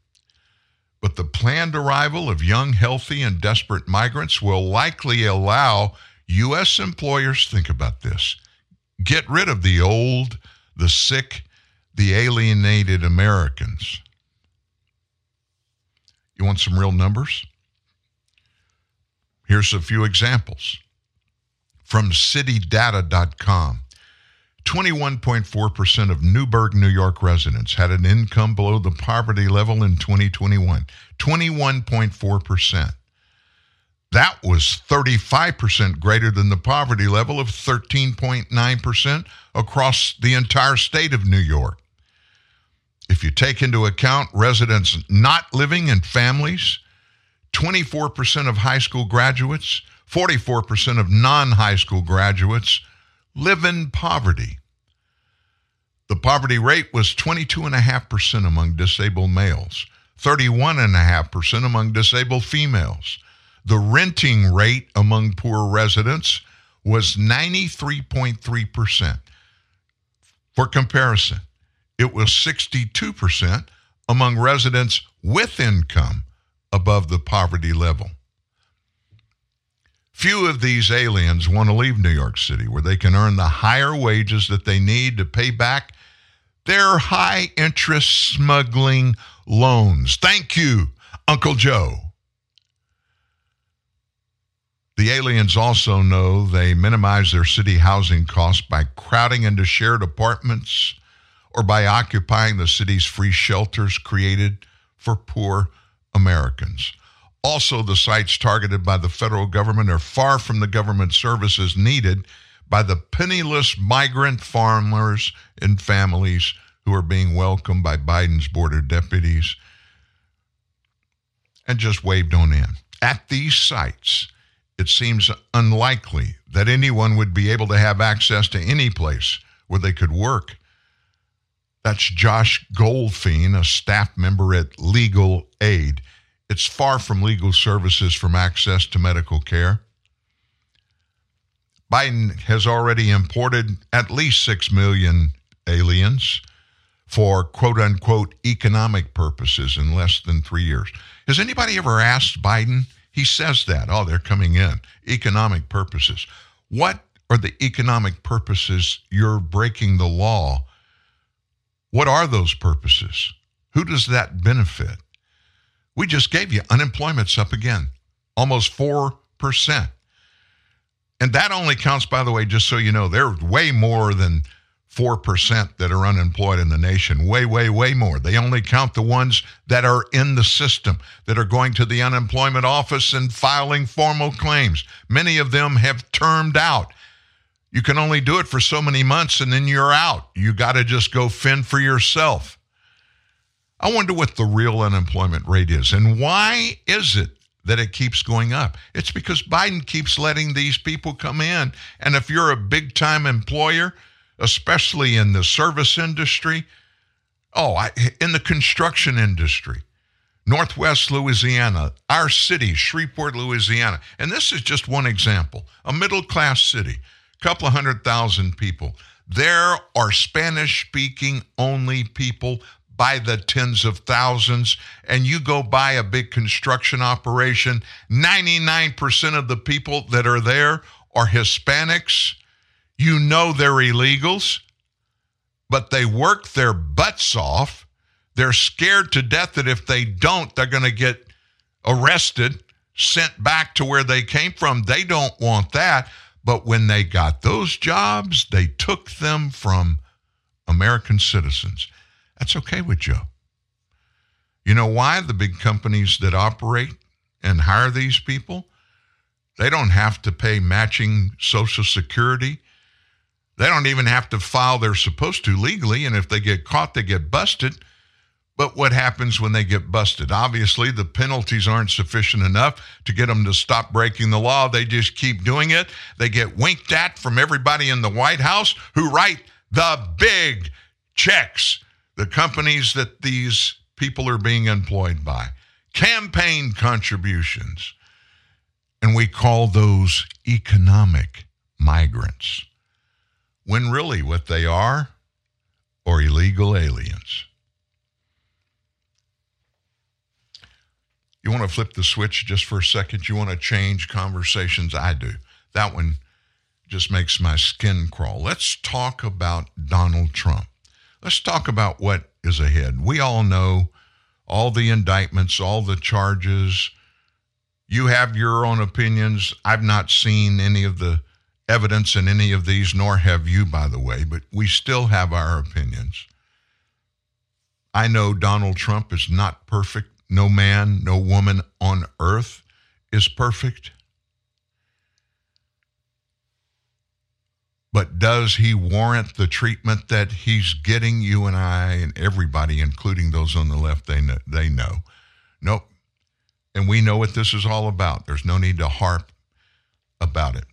But the planned arrival of young, healthy, and desperate migrants will likely allow U.S. employers, think about this, get rid of the old, the sick, the alienated Americans. You want some real numbers? Here's a few examples from citydata.com. 21.4% of Newburgh, New York residents had an income below the poverty level in 2021. 21.4%. That was 35% greater than the poverty level of 13.9% across the entire state of New York. If you take into account residents not living in families, 24% of high school graduates, 44% of non high school graduates live in poverty. The poverty rate was 22.5% among disabled males, 31.5% among disabled females. The renting rate among poor residents was 93.3%. For comparison, it was 62% among residents with income above the poverty level. Few of these aliens want to leave New York City, where they can earn the higher wages that they need to pay back their high interest smuggling loans. Thank you, Uncle Joe. The aliens also know they minimize their city housing costs by crowding into shared apartments or by occupying the city's free shelters created for poor Americans. Also, the sites targeted by the federal government are far from the government services needed by the penniless migrant farmers and families who are being welcomed by Biden's border deputies and just waved on in. At these sites, it seems unlikely that anyone would be able to have access to any place where they could work. That's Josh Goldfein, a staff member at Legal Aid. It's far from legal services from access to medical care. Biden has already imported at least 6 million aliens for quote unquote economic purposes in less than three years. Has anybody ever asked Biden? He says that. Oh, they're coming in. Economic purposes. What are the economic purposes you're breaking the law? What are those purposes? Who does that benefit? We just gave you unemployment's up again, almost 4%. And that only counts, by the way, just so you know, they're way more than 4% that are unemployed in the nation. Way, way, way more. They only count the ones that are in the system, that are going to the unemployment office and filing formal claims. Many of them have termed out. You can only do it for so many months and then you're out. You got to just go fend for yourself. I wonder what the real unemployment rate is and why is it that it keeps going up? It's because Biden keeps letting these people come in. And if you're a big time employer, especially in the service industry, oh, I, in the construction industry, Northwest Louisiana, our city, Shreveport, Louisiana. And this is just one example a middle class city, a couple of hundred thousand people. There are Spanish speaking only people by the tens of thousands, and you go by a big construction operation, 99% of the people that are there are Hispanics. You know they're illegals, but they work their butts off. They're scared to death that if they don't, they're going to get arrested, sent back to where they came from. They don't want that. But when they got those jobs, they took them from American citizens. That's okay with Joe. You know why? The big companies that operate and hire these people, they don't have to pay matching Social Security. They don't even have to file, they're supposed to legally. And if they get caught, they get busted. But what happens when they get busted? Obviously, the penalties aren't sufficient enough to get them to stop breaking the law. They just keep doing it. They get winked at from everybody in the White House who write the big checks the companies that these people are being employed by, campaign contributions. And we call those economic migrants, when really what they are are illegal aliens. You want to flip the switch just for a second? You want to change conversations? I do. That one just makes my skin crawl. Let's talk about Donald Trump. Let's talk about what is ahead. We all know all the indictments, all the charges. You have your own opinions. I've not seen any of the evidence in any of these, nor have you, by the way, but we still have our opinions. I know Donald Trump is not perfect. No man, no woman on earth is perfect. But does he warrant the treatment that he's getting? You and I and everybody, including those on the left, they know. They know. Nope. And we know what this is all about. There's no need to harp about it.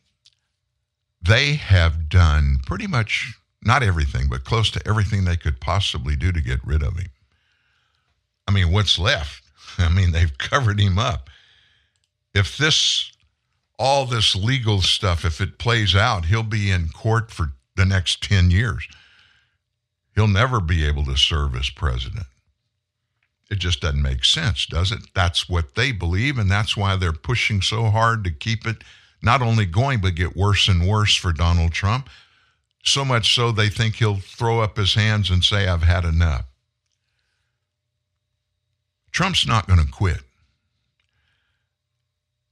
They have done pretty much not everything, but close to everything they could possibly do to get rid of him. I mean, what's left? I mean, they've covered him up. If this all this legal stuff, if it plays out, he'll be in court for the next 10 years. He'll never be able to serve as president. It just doesn't make sense, does it? That's what they believe, and that's why they're pushing so hard to keep it not only going, but get worse and worse for Donald Trump. So much so they think he'll throw up his hands and say, I've had enough. Trump's not going to quit.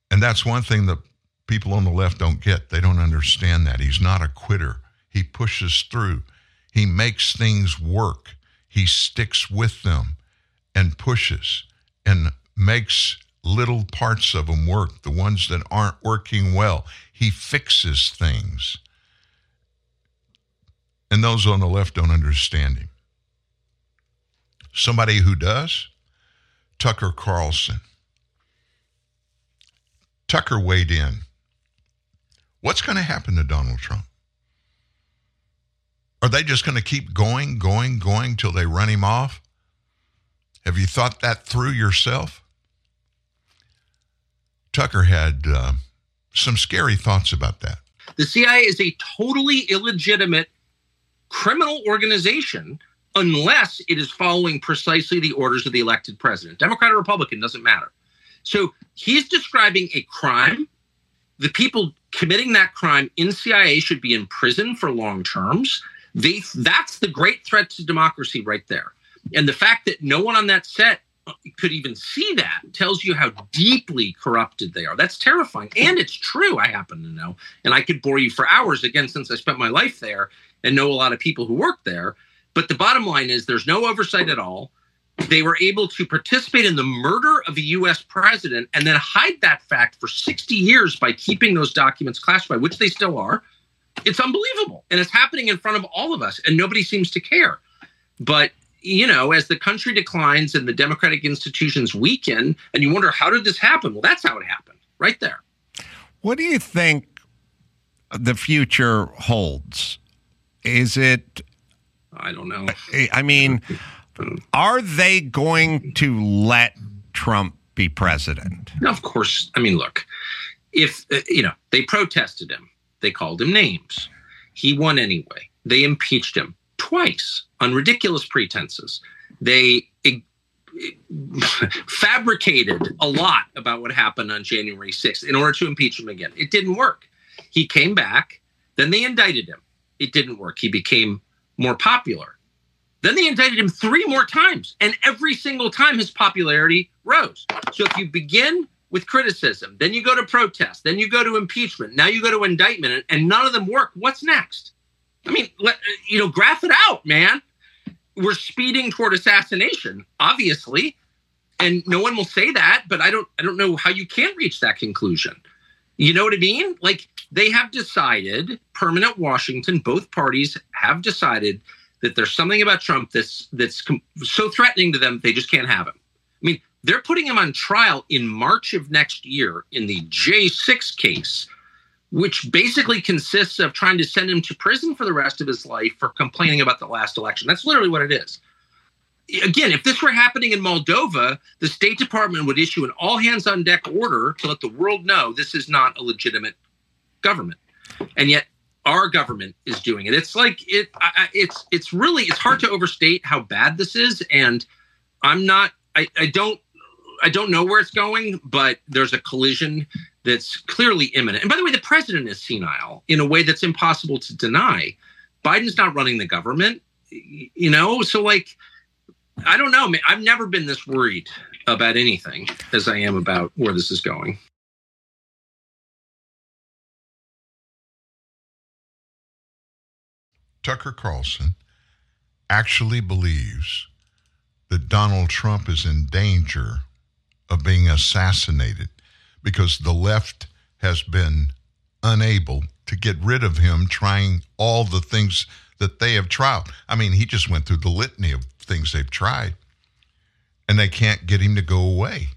And that's one thing that people on the left don't get. They don't understand that. He's not a quitter. He pushes through. He makes things work. He sticks with them and pushes and makes little parts of them work, the ones that aren't working well. He fixes things. And those on the left don't understand him. Somebody who does, Tucker Carlson. Tucker weighed in What's going to happen to Donald Trump? Are they just going to keep going, going, going till they run him off? Have you thought that through yourself? Tucker had uh, some scary thoughts about that. The CIA is a totally illegitimate criminal organization unless it is following precisely the orders of the elected president. Democrat or Republican doesn't matter. So he's describing a crime the people committing that crime in CIA should be in prison for long terms. They, that's the great threat to democracy right there. And the fact that no one on that set could even see that tells you how deeply corrupted they are. That's terrifying. And it's true, I happen to know. And I could bore you for hours again since I spent my life there and know a lot of people who work there. But the bottom line is there's no oversight at all. They were able to participate in the murder of a US president and then hide that fact for 60 years by keeping those documents classified, which they still are. It's unbelievable. And it's happening in front of all of us, and nobody seems to care. But you know, as the country declines and the democratic institutions weaken, and you wonder how did this happen? Well, that's how it happened, right there. What do you think the future holds? Is it? I don't know. I mean, are they going to let Trump be president? Of course. I mean, look, if uh, you know they protested him, they called him names. He won anyway. They impeached him twice on ridiculous pretenses. They fabricated a lot about what happened on January 6th in order to impeach him again. It didn't work. He came back, then they indicted him. It didn't work. He became more popular. Then they indicted him three more times, and every single time his popularity rose. So if you begin with criticism, then you go to protest, then you go to impeachment, now you go to indictment, and none of them work, what's next? I mean, let, you know, graph it out, man. We're speeding toward assassination, obviously, and no one will say that. But I don't, I don't know how you can't reach that conclusion. You know what I mean? Like they have decided, permanent Washington, both parties have decided that there's something about Trump that's that's com- so threatening to them they just can't have him. I mean, they're putting him on trial in March of next year in the J6 case which basically consists of trying to send him to prison for the rest of his life for complaining about the last election. That's literally what it is. Again, if this were happening in Moldova, the State Department would issue an all hands on deck order to let the world know this is not a legitimate government. And yet our government is doing it. It's like it I, it's it's really it's hard to overstate how bad this is and I'm not I, I don't I don't know where it's going, but there's a collision that's clearly imminent. And by the way, the president is senile in a way that's impossible to deny. Biden's not running the government, you know? So, like, I don't know. I've never been this worried about anything as I am about where this is going. Tucker Carlson actually believes that Donald Trump is in danger of being assassinated because the left has been unable to get rid of him, trying all the things that they have tried. I mean, he just went through the litany of things they've tried, and they can't get him to go away.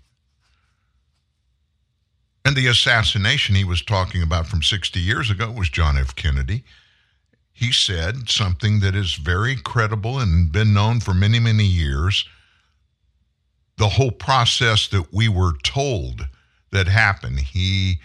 And the assassination he was talking about from 60 years ago was John F. Kennedy. He said something that is very credible and been known for many, many years. The whole process that we were told that happened. He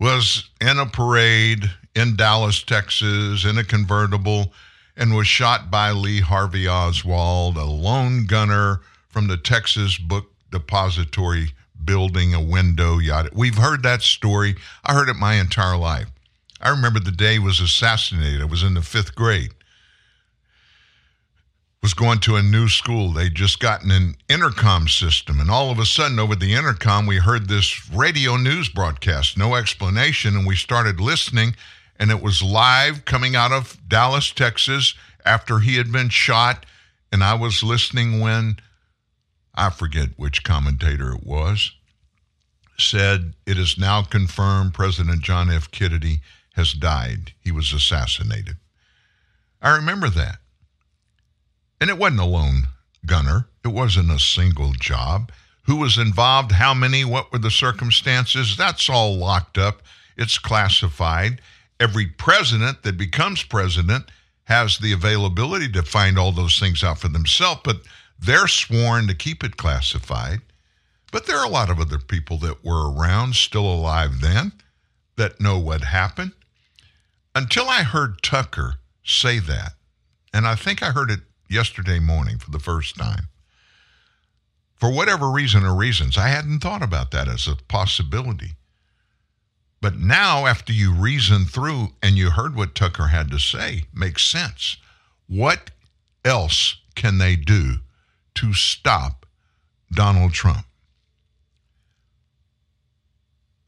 was in a parade in Dallas, Texas, in a convertible, and was shot by Lee Harvey Oswald, a lone gunner from the Texas Book Depository building a window. Yada. We've heard that story. I heard it my entire life. I remember the day he was assassinated. I was in the fifth grade was going to a new school. They'd just gotten an intercom system, and all of a sudden, over the intercom, we heard this radio news broadcast, no explanation, and we started listening, and it was live coming out of Dallas, Texas, after he had been shot. And I was listening when I forget which commentator it was said it is now confirmed President John F. Kennedy has died. He was assassinated. I remember that. And it wasn't a lone gunner, it wasn't a single job. Who was involved, how many, what were the circumstances? That's all locked up. It's classified. Every president that becomes president has the availability to find all those things out for themselves, but they're sworn to keep it classified. But there are a lot of other people that were around, still alive then, that know what happened. Until I heard Tucker say that, and I think I heard it yesterday morning for the first time. For whatever reason or reasons, I hadn't thought about that as a possibility. But now, after you reason through and you heard what Tucker had to say, makes sense. What else can they do to stop Donald Trump.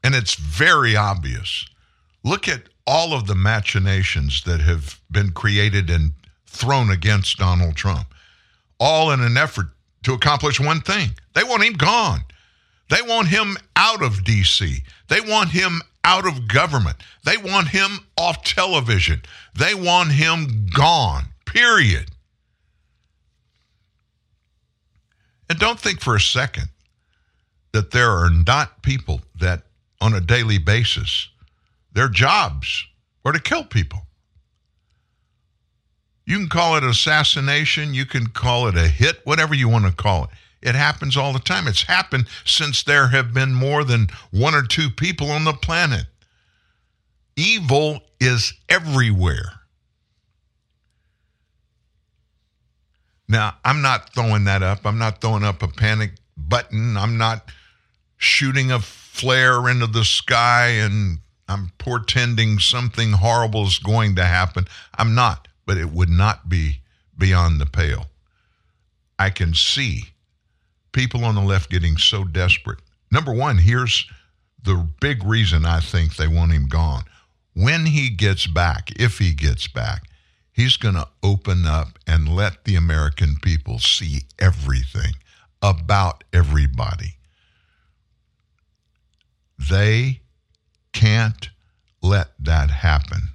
And it's very obvious. Look at all of the machinations that have been created and thrown against Donald Trump, all in an effort to accomplish one thing. They want him gone. They want him out of D.C., they want him out of government, they want him off television, they want him gone, period. And don't think for a second that there are not people that on a daily basis, their jobs are to kill people. You can call it assassination, you can call it a hit, whatever you want to call it. It happens all the time. It's happened since there have been more than one or two people on the planet. Evil is everywhere. Now, I'm not throwing that up. I'm not throwing up a panic button. I'm not shooting a flare into the sky and I'm portending something horrible is going to happen. I'm not, but it would not be beyond the pale. I can see people on the left getting so desperate. Number one, here's the big reason I think they want him gone. When he gets back, if he gets back, he's going to open up and let the American people see everything about everybody. They can't let that happen.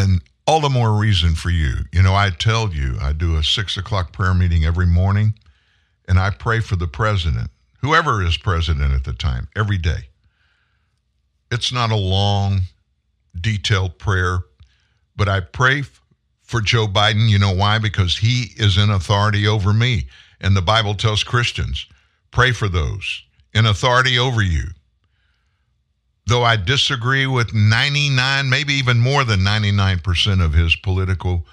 And all the more reason for you. You know, I tell you, I do a six o'clock prayer meeting every morning, and I pray for the president, whoever is president at the time, every day. It's not a long, detailed prayer, but I pray for Joe Biden. You know why? Because he is in authority over me. And the Bible tells Christians pray for those in authority over you. Though I disagree with 99, maybe even more than 99% of his political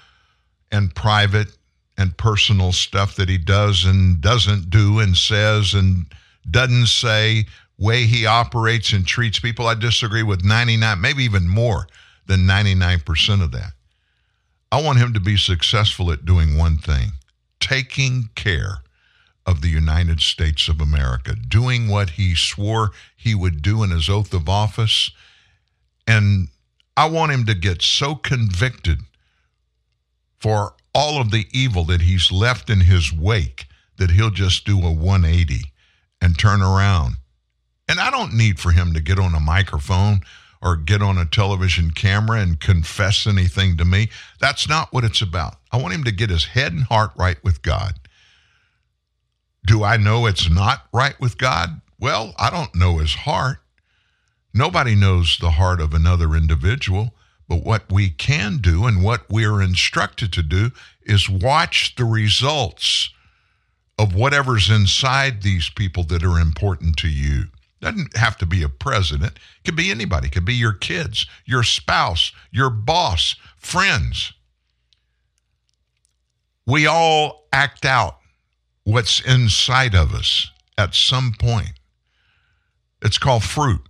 and private and personal stuff that he does and doesn't do and says and doesn't say, way he operates and treats people, I disagree with 99, maybe even more than 99% of that. I want him to be successful at doing one thing taking care of the United States of America, doing what he swore he would do in his oath of office. And I want him to get so convicted for all of the evil that he's left in his wake that he'll just do a 180 and turn around. And I don't need for him to get on a microphone or get on a television camera and confess anything to me. That's not what it's about. I want him to get his head and heart right with God. Do I know it's not right with God? Well, I don't know his heart. Nobody knows the heart of another individual. But what we can do and what we're instructed to do is watch the results of whatever's inside these people that are important to you. Doesn't have to be a president. It could be anybody. It could be your kids, your spouse, your boss, friends. We all act out what's inside of us at some point. It's called fruit.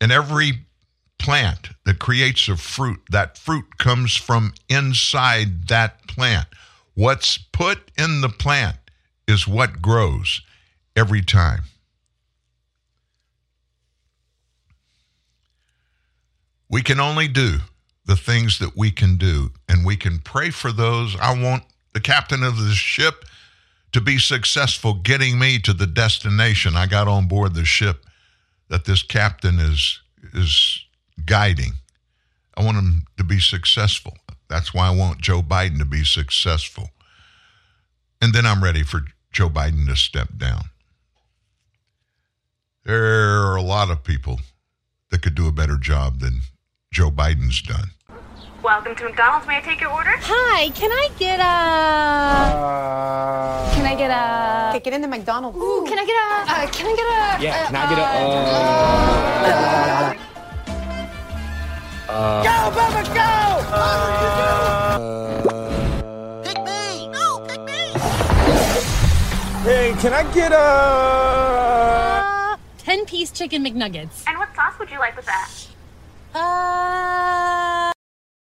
And every plant that creates a fruit, that fruit comes from inside that plant. What's put in the plant is what grows every time. We can only do the things that we can do, and we can pray for those. I want the captain of the ship to be successful getting me to the destination I got on board the ship that this captain is is guiding. I want him to be successful. That's why I want Joe Biden to be successful. And then I'm ready for Joe Biden to step down. There are a lot of people that could do a better job than Joe Biden's done. Welcome to McDonald's. May I take your order? Hi, can I get a? Uh, can I get a? Okay, get into McDonald's. Ooh, can I get a? Uh, can I get a? Yeah, uh, can I get a? Uh, uh, go, Bubba, go! Uh, pick me! No, pick me! Hey, can I get a? Uh, Ten-piece chicken McNuggets. And what sauce would you like with that? Uh.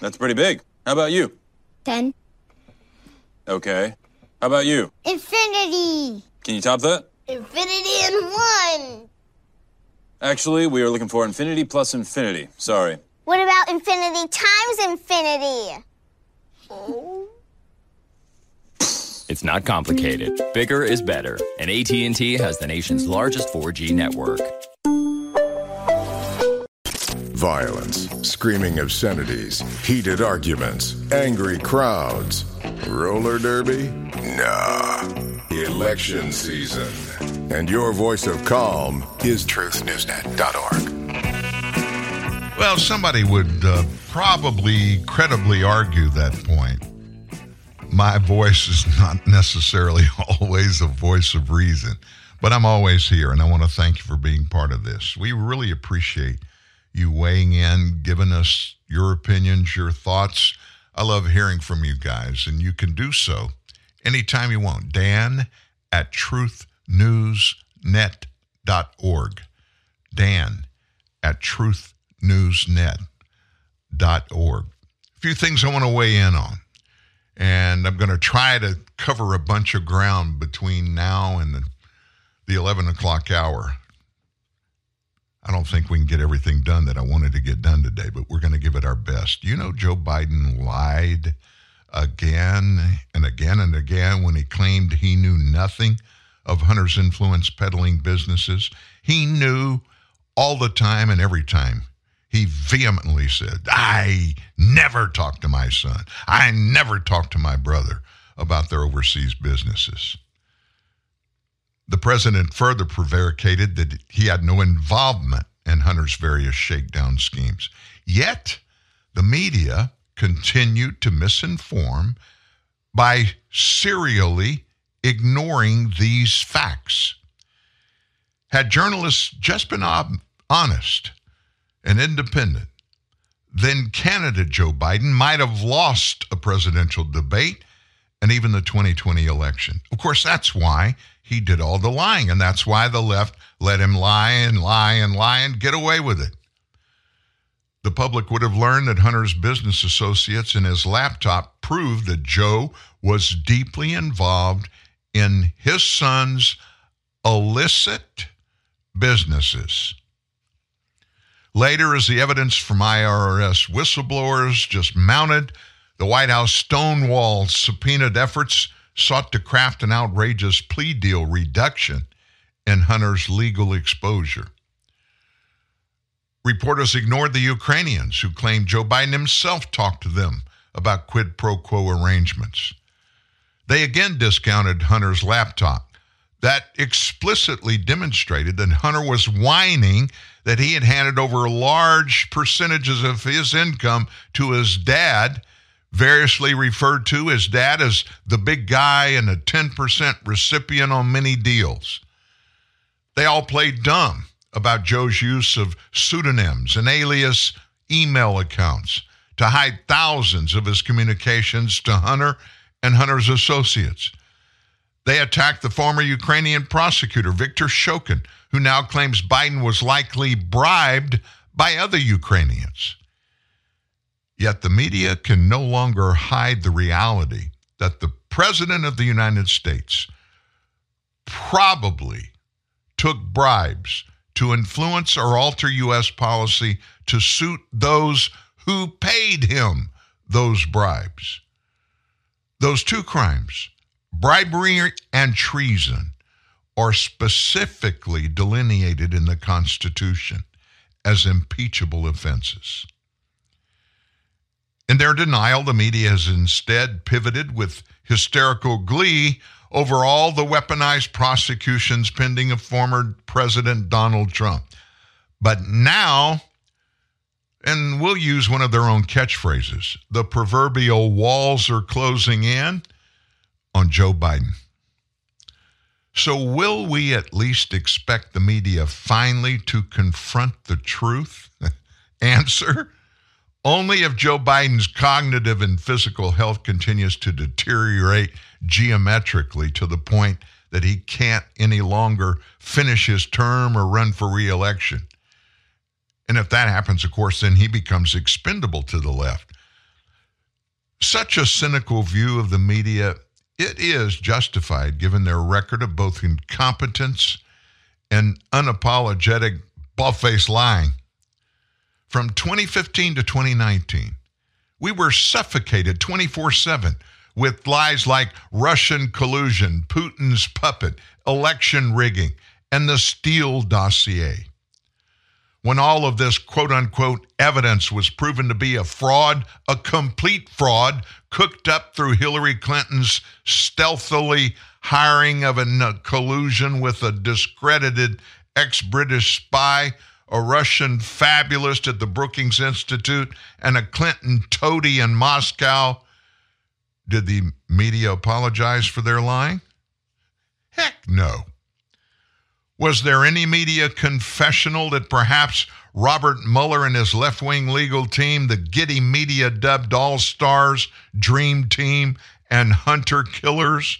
That's pretty big. How about you? Ten. Okay. How about you? Infinity. Can you top that? Infinity in one. Actually, we are looking for infinity plus infinity. Sorry. What about infinity times infinity? Oh. It's not complicated. Bigger is better, and AT&T has the nation's largest 4G network. Violence, screaming obscenities, heated arguments, angry crowds. Roller derby? Nah. Election season. And your voice of calm is truthnewsnet.org. Well, somebody would uh, probably credibly argue that point. My voice is not necessarily always a voice of reason, but I'm always here, and I want to thank you for being part of this. We really appreciate you weighing in, giving us your opinions, your thoughts. I love hearing from you guys, and you can do so anytime you want. Dan at truthnewsnet.org. Dan at truthnewsnet.org. A few things I want to weigh in on, and I'm going to try to cover a bunch of ground between now and the, the 11 o'clock hour. I don't think we can get everything done that I wanted to get done today, but we're going to give it our best. You know, Joe Biden lied again and again and again when he claimed he knew nothing of Hunter's influence peddling businesses. He knew all the time and every time. He vehemently said, I never talked to my son. I never talked to my brother about their overseas businesses. The president further prevaricated that he had no involvement in Hunter's various shakedown schemes. Yet, the media continued to misinform by serially ignoring these facts. Had journalists just been ob- honest and independent, then candidate Joe Biden might have lost a presidential debate and even the 2020 election. Of course, that's why he did all the lying, and that's why the left let him lie and lie and lie and get away with it. The public would have learned that Hunter's business associates and his laptop proved that Joe was deeply involved in his son's illicit businesses. Later, as the evidence from IRS whistleblowers just mounted, the White House stonewall subpoenaed efforts sought to craft an outrageous plea deal reduction in Hunter's legal exposure. Reporters ignored the Ukrainians who claimed Joe Biden himself talked to them about quid pro quo arrangements. They again discounted Hunter's laptop. That explicitly demonstrated that Hunter was whining that he had handed over large percentages of his income to his dad, variously referred to his dad as the big guy and a 10% recipient on many deals. They all played dumb about Joe's use of pseudonyms and alias email accounts to hide thousands of his communications to Hunter and Hunter's associates. They attacked the former Ukrainian prosecutor, Viktor Shokin, who now claims Biden was likely bribed by other Ukrainians. Yet the media can no longer hide the reality that the President of the United States probably took bribes to influence or alter U.S. policy to suit those who paid him those bribes. Those two crimes, bribery and treason, are specifically delineated in the Constitution as impeachable offenses. In their denial, the media has instead pivoted with hysterical glee over all the weaponized prosecutions pending of former President Donald Trump. But now, and we'll use one of their own catchphrases the proverbial walls are closing in on Joe Biden. So, will we at least expect the media finally to confront the truth? Answer only if Joe Biden's cognitive and physical health continues to deteriorate geometrically to the point that he can't any longer finish his term or run for reelection. And if that happens, of course, then he becomes expendable to the left. Such a cynical view of the media, it is justified given their record of both incompetence and unapologetic bald-faced lying. From 2015 to 2019, we were suffocated 24 7 with lies like Russian collusion, Putin's puppet, election rigging, and the Steele dossier. When all of this quote unquote evidence was proven to be a fraud, a complete fraud, cooked up through Hillary Clinton's stealthily hiring of a collusion with a discredited ex British spy a Russian fabulist at the Brookings Institute, and a Clinton toady in Moscow. Did the media apologize for their lying? Heck no. Was there any media confessional that perhaps Robert Mueller and his left wing legal team, the giddy media dubbed All Stars, Dream Team, and Hunter Killers,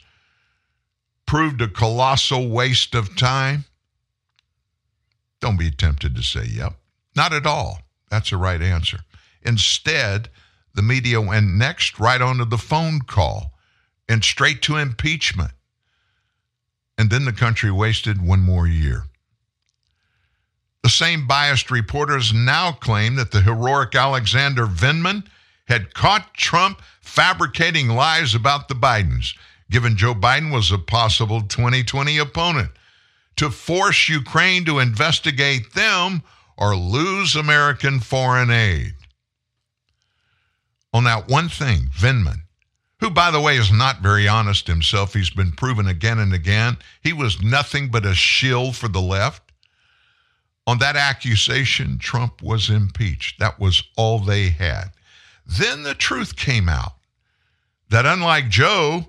proved a colossal waste of time? Don't be tempted to say, yep. Not at all. That's the right answer. Instead, the media went next right onto the phone call and straight to impeachment. And then the country wasted one more year. The same biased reporters now claim that the heroic Alexander Vindman had caught Trump fabricating lies about the Bidens, given Joe Biden was a possible 2020 opponent to force Ukraine to investigate them or lose American foreign aid. On that one thing, Vindman, who, by the way, is not very honest himself, he's been proven again and again, he was nothing but a shill for the left. On that accusation, Trump was impeached. That was all they had. Then the truth came out that unlike Joe,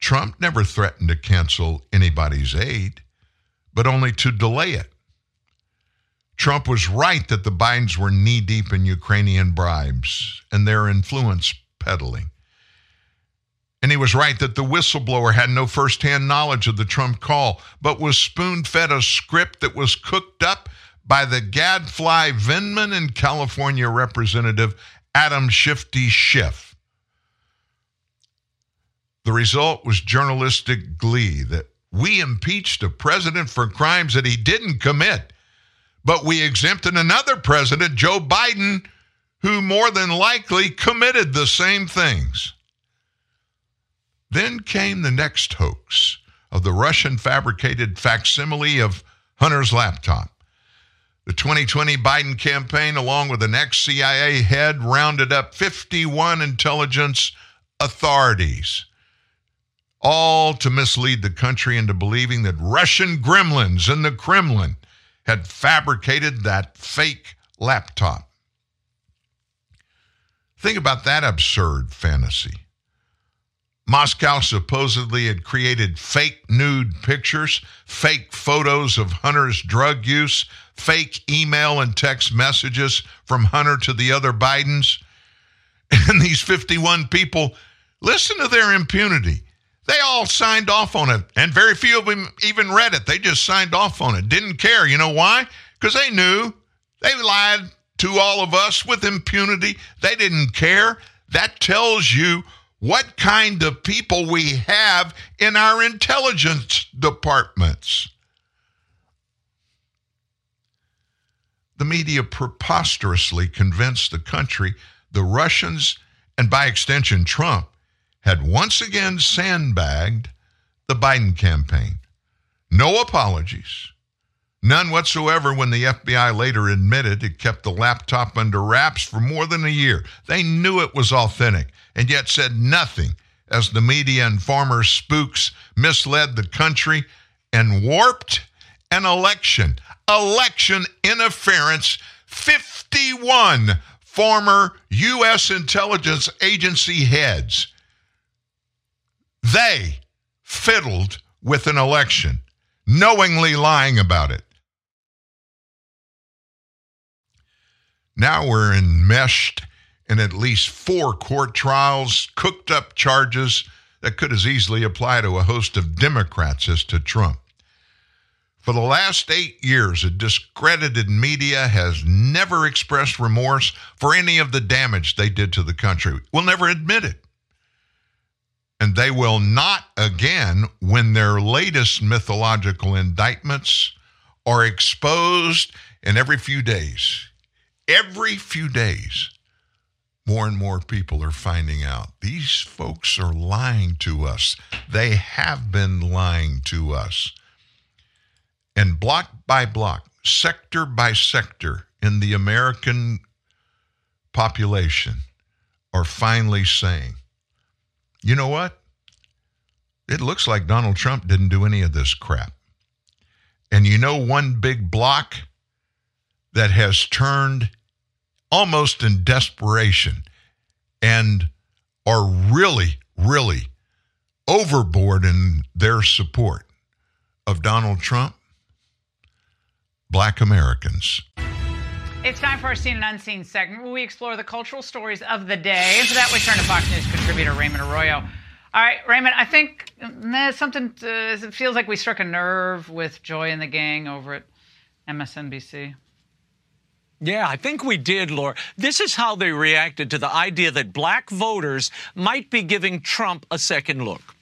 Trump never threatened to cancel anybody's aid but only to delay it. Trump was right that the Bidens were knee deep in Ukrainian bribes and their influence peddling. And he was right that the whistleblower had no firsthand knowledge of the Trump call, but was spoon fed a script that was cooked up by the gadfly Vindman and California Representative Adam Shifty Schiff. The result was journalistic glee that we impeached a president for crimes that he didn't commit, but we exempted another president, Joe Biden, who more than likely committed the same things. Then came the next hoax of the Russian fabricated facsimile of Hunter's laptop. The 2020 Biden campaign, along with an ex CIA head, rounded up 51 intelligence authorities all to mislead the country into believing that Russian gremlins in the Kremlin had fabricated that fake laptop. Think about that absurd fantasy. Moscow supposedly had created fake nude pictures, fake photos of Hunter's drug use, fake email and text messages from Hunter to the other Bidens. And these 51 people, listen to their impunity. They all signed off on it, and very few of them even read it. They just signed off on it, didn't care. You know why? Because they knew they lied to all of us with impunity. They didn't care. That tells you what kind of people we have in our intelligence departments. The media preposterously convinced the country the Russians and by extension, Trump, had once again sandbagged the Biden campaign. No apologies. None whatsoever when the FBI later admitted it kept the laptop under wraps for more than a year. They knew it was authentic and yet said nothing as the media and former spooks misled the country and warped an election. Election interference. 51 former U.S. intelligence agency heads. They fiddled with an election, knowingly lying about it. Now we're enmeshed in at least four court trials, cooked up charges that could as easily apply to a host of Democrats as to Trump. For the last eight years, a discredited media has never expressed remorse for any of the damage they did to the country. Will never admit it. And they will not again when their latest mythological indictments are exposed in every few days. Every few days, more and more people are finding out these folks are lying to us. They have been lying to us. And block by block, sector by sector in the American population are finally saying, you know what? It looks like Donald Trump didn't do any of this crap. And you know, one big block that has turned almost in desperation and are really, really overboard in their support of Donald Trump? Black Americans. It's time for our Seen and Unseen segment where we explore the cultural stories of the day. And for that, we turn to Fox News contributor Raymond Arroyo. All right, Raymond, I think meh, something uh, it feels like we struck a nerve with Joy and the gang over at MSNBC. Yeah, I think we did, Laura. This is how they reacted to the idea that black voters might be giving Trump a second look.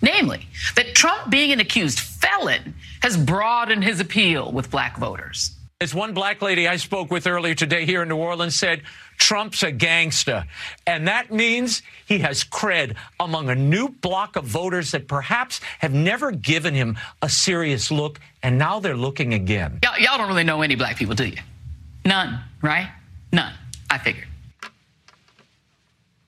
Namely, that Trump being an accused felon has broadened his appeal with black voters. As one black lady I spoke with earlier today here in New Orleans said, Trump's a gangster. And that means he has cred among a new block of voters that perhaps have never given him a serious look, and now they're looking again. Y'all, don't really know any black people, do you? None, right? None. I figured.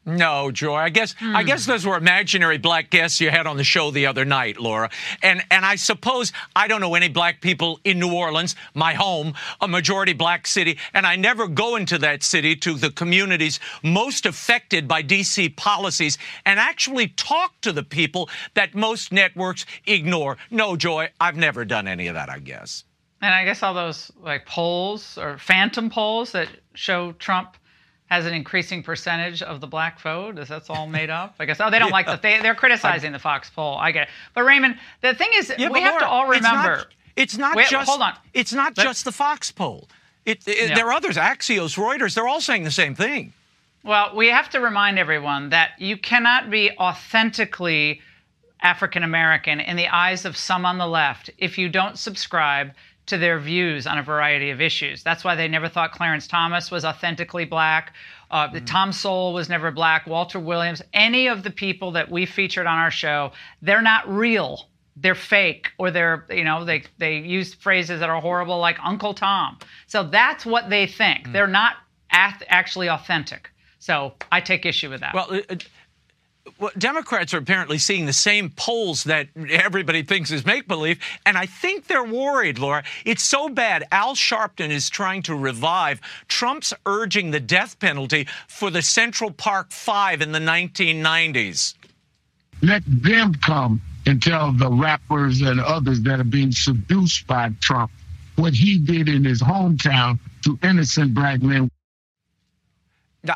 No, Joy. I guess I hmm. guess those were imaginary black guests you had on the show the other night, Laura. And and I suppose I don't know any black people in New Orleans, my home, a majority black city, and I never go into that city to the communities most affected by DC policies and actually talk to the people that most networks ignore. No, Joy, I've never done any of that, I guess. And I guess all those like polls or phantom polls that show Trump has an increasing percentage of the black vote. Is that's all made up? I guess. Oh, they don't Yeah. like that. They, they're criticizing the Fox poll. I get it. But Raymond, the thing is, Yeah, we have to Laura, all it's not- remember. It's not, just hold on. It's not just the Fox poll. It, it- Yeah. There are others, Axios, Reuters. They're all saying the same thing. Well, we have to remind everyone that you cannot be authentically African American in the eyes of some on the left if you don't subscribe to their views on a variety of issues. That's why they never thought Clarence Thomas was authentically black. Uh, the Tom Sowell was never black. Walter Williams, any of the people that we featured on our show, they're not real. They're fake, or they're you know they they use phrases that are horrible, like Uncle Tom. So that's what they think. They're not act- actually authentic. So I take issue with that. Well, well, Democrats are apparently seeing the same polls that everybody thinks is make believe, and I think they're worried, Laura. It's so bad. Al Sharpton is trying to revive Trump's urging the death penalty for the Central Park Five in the 1990s. Let them come and tell the rappers and others that are being seduced by Trump what he did in his hometown to innocent black men.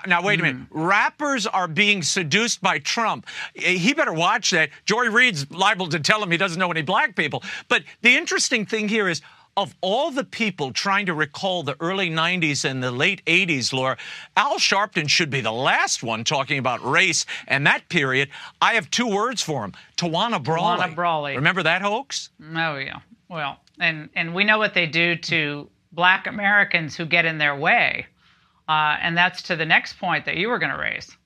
Now, wait a minute. Rappers are being seduced by Trump. Eh, He better watch that. Joy Reid's liable to tell him he doesn't know any black people. But the interesting thing here is, of all the people trying to recall the early 90s and the late 80s, Laura, Al Sharpton should be the last one talking about race and that period. I have two words for him Tawana Brawley. Tawana Brawley. Remember that hoax? Oh yeah. Well, and and we know what they do to Black Americans who get in their way, uh, and that's to the next point that you were going to raise.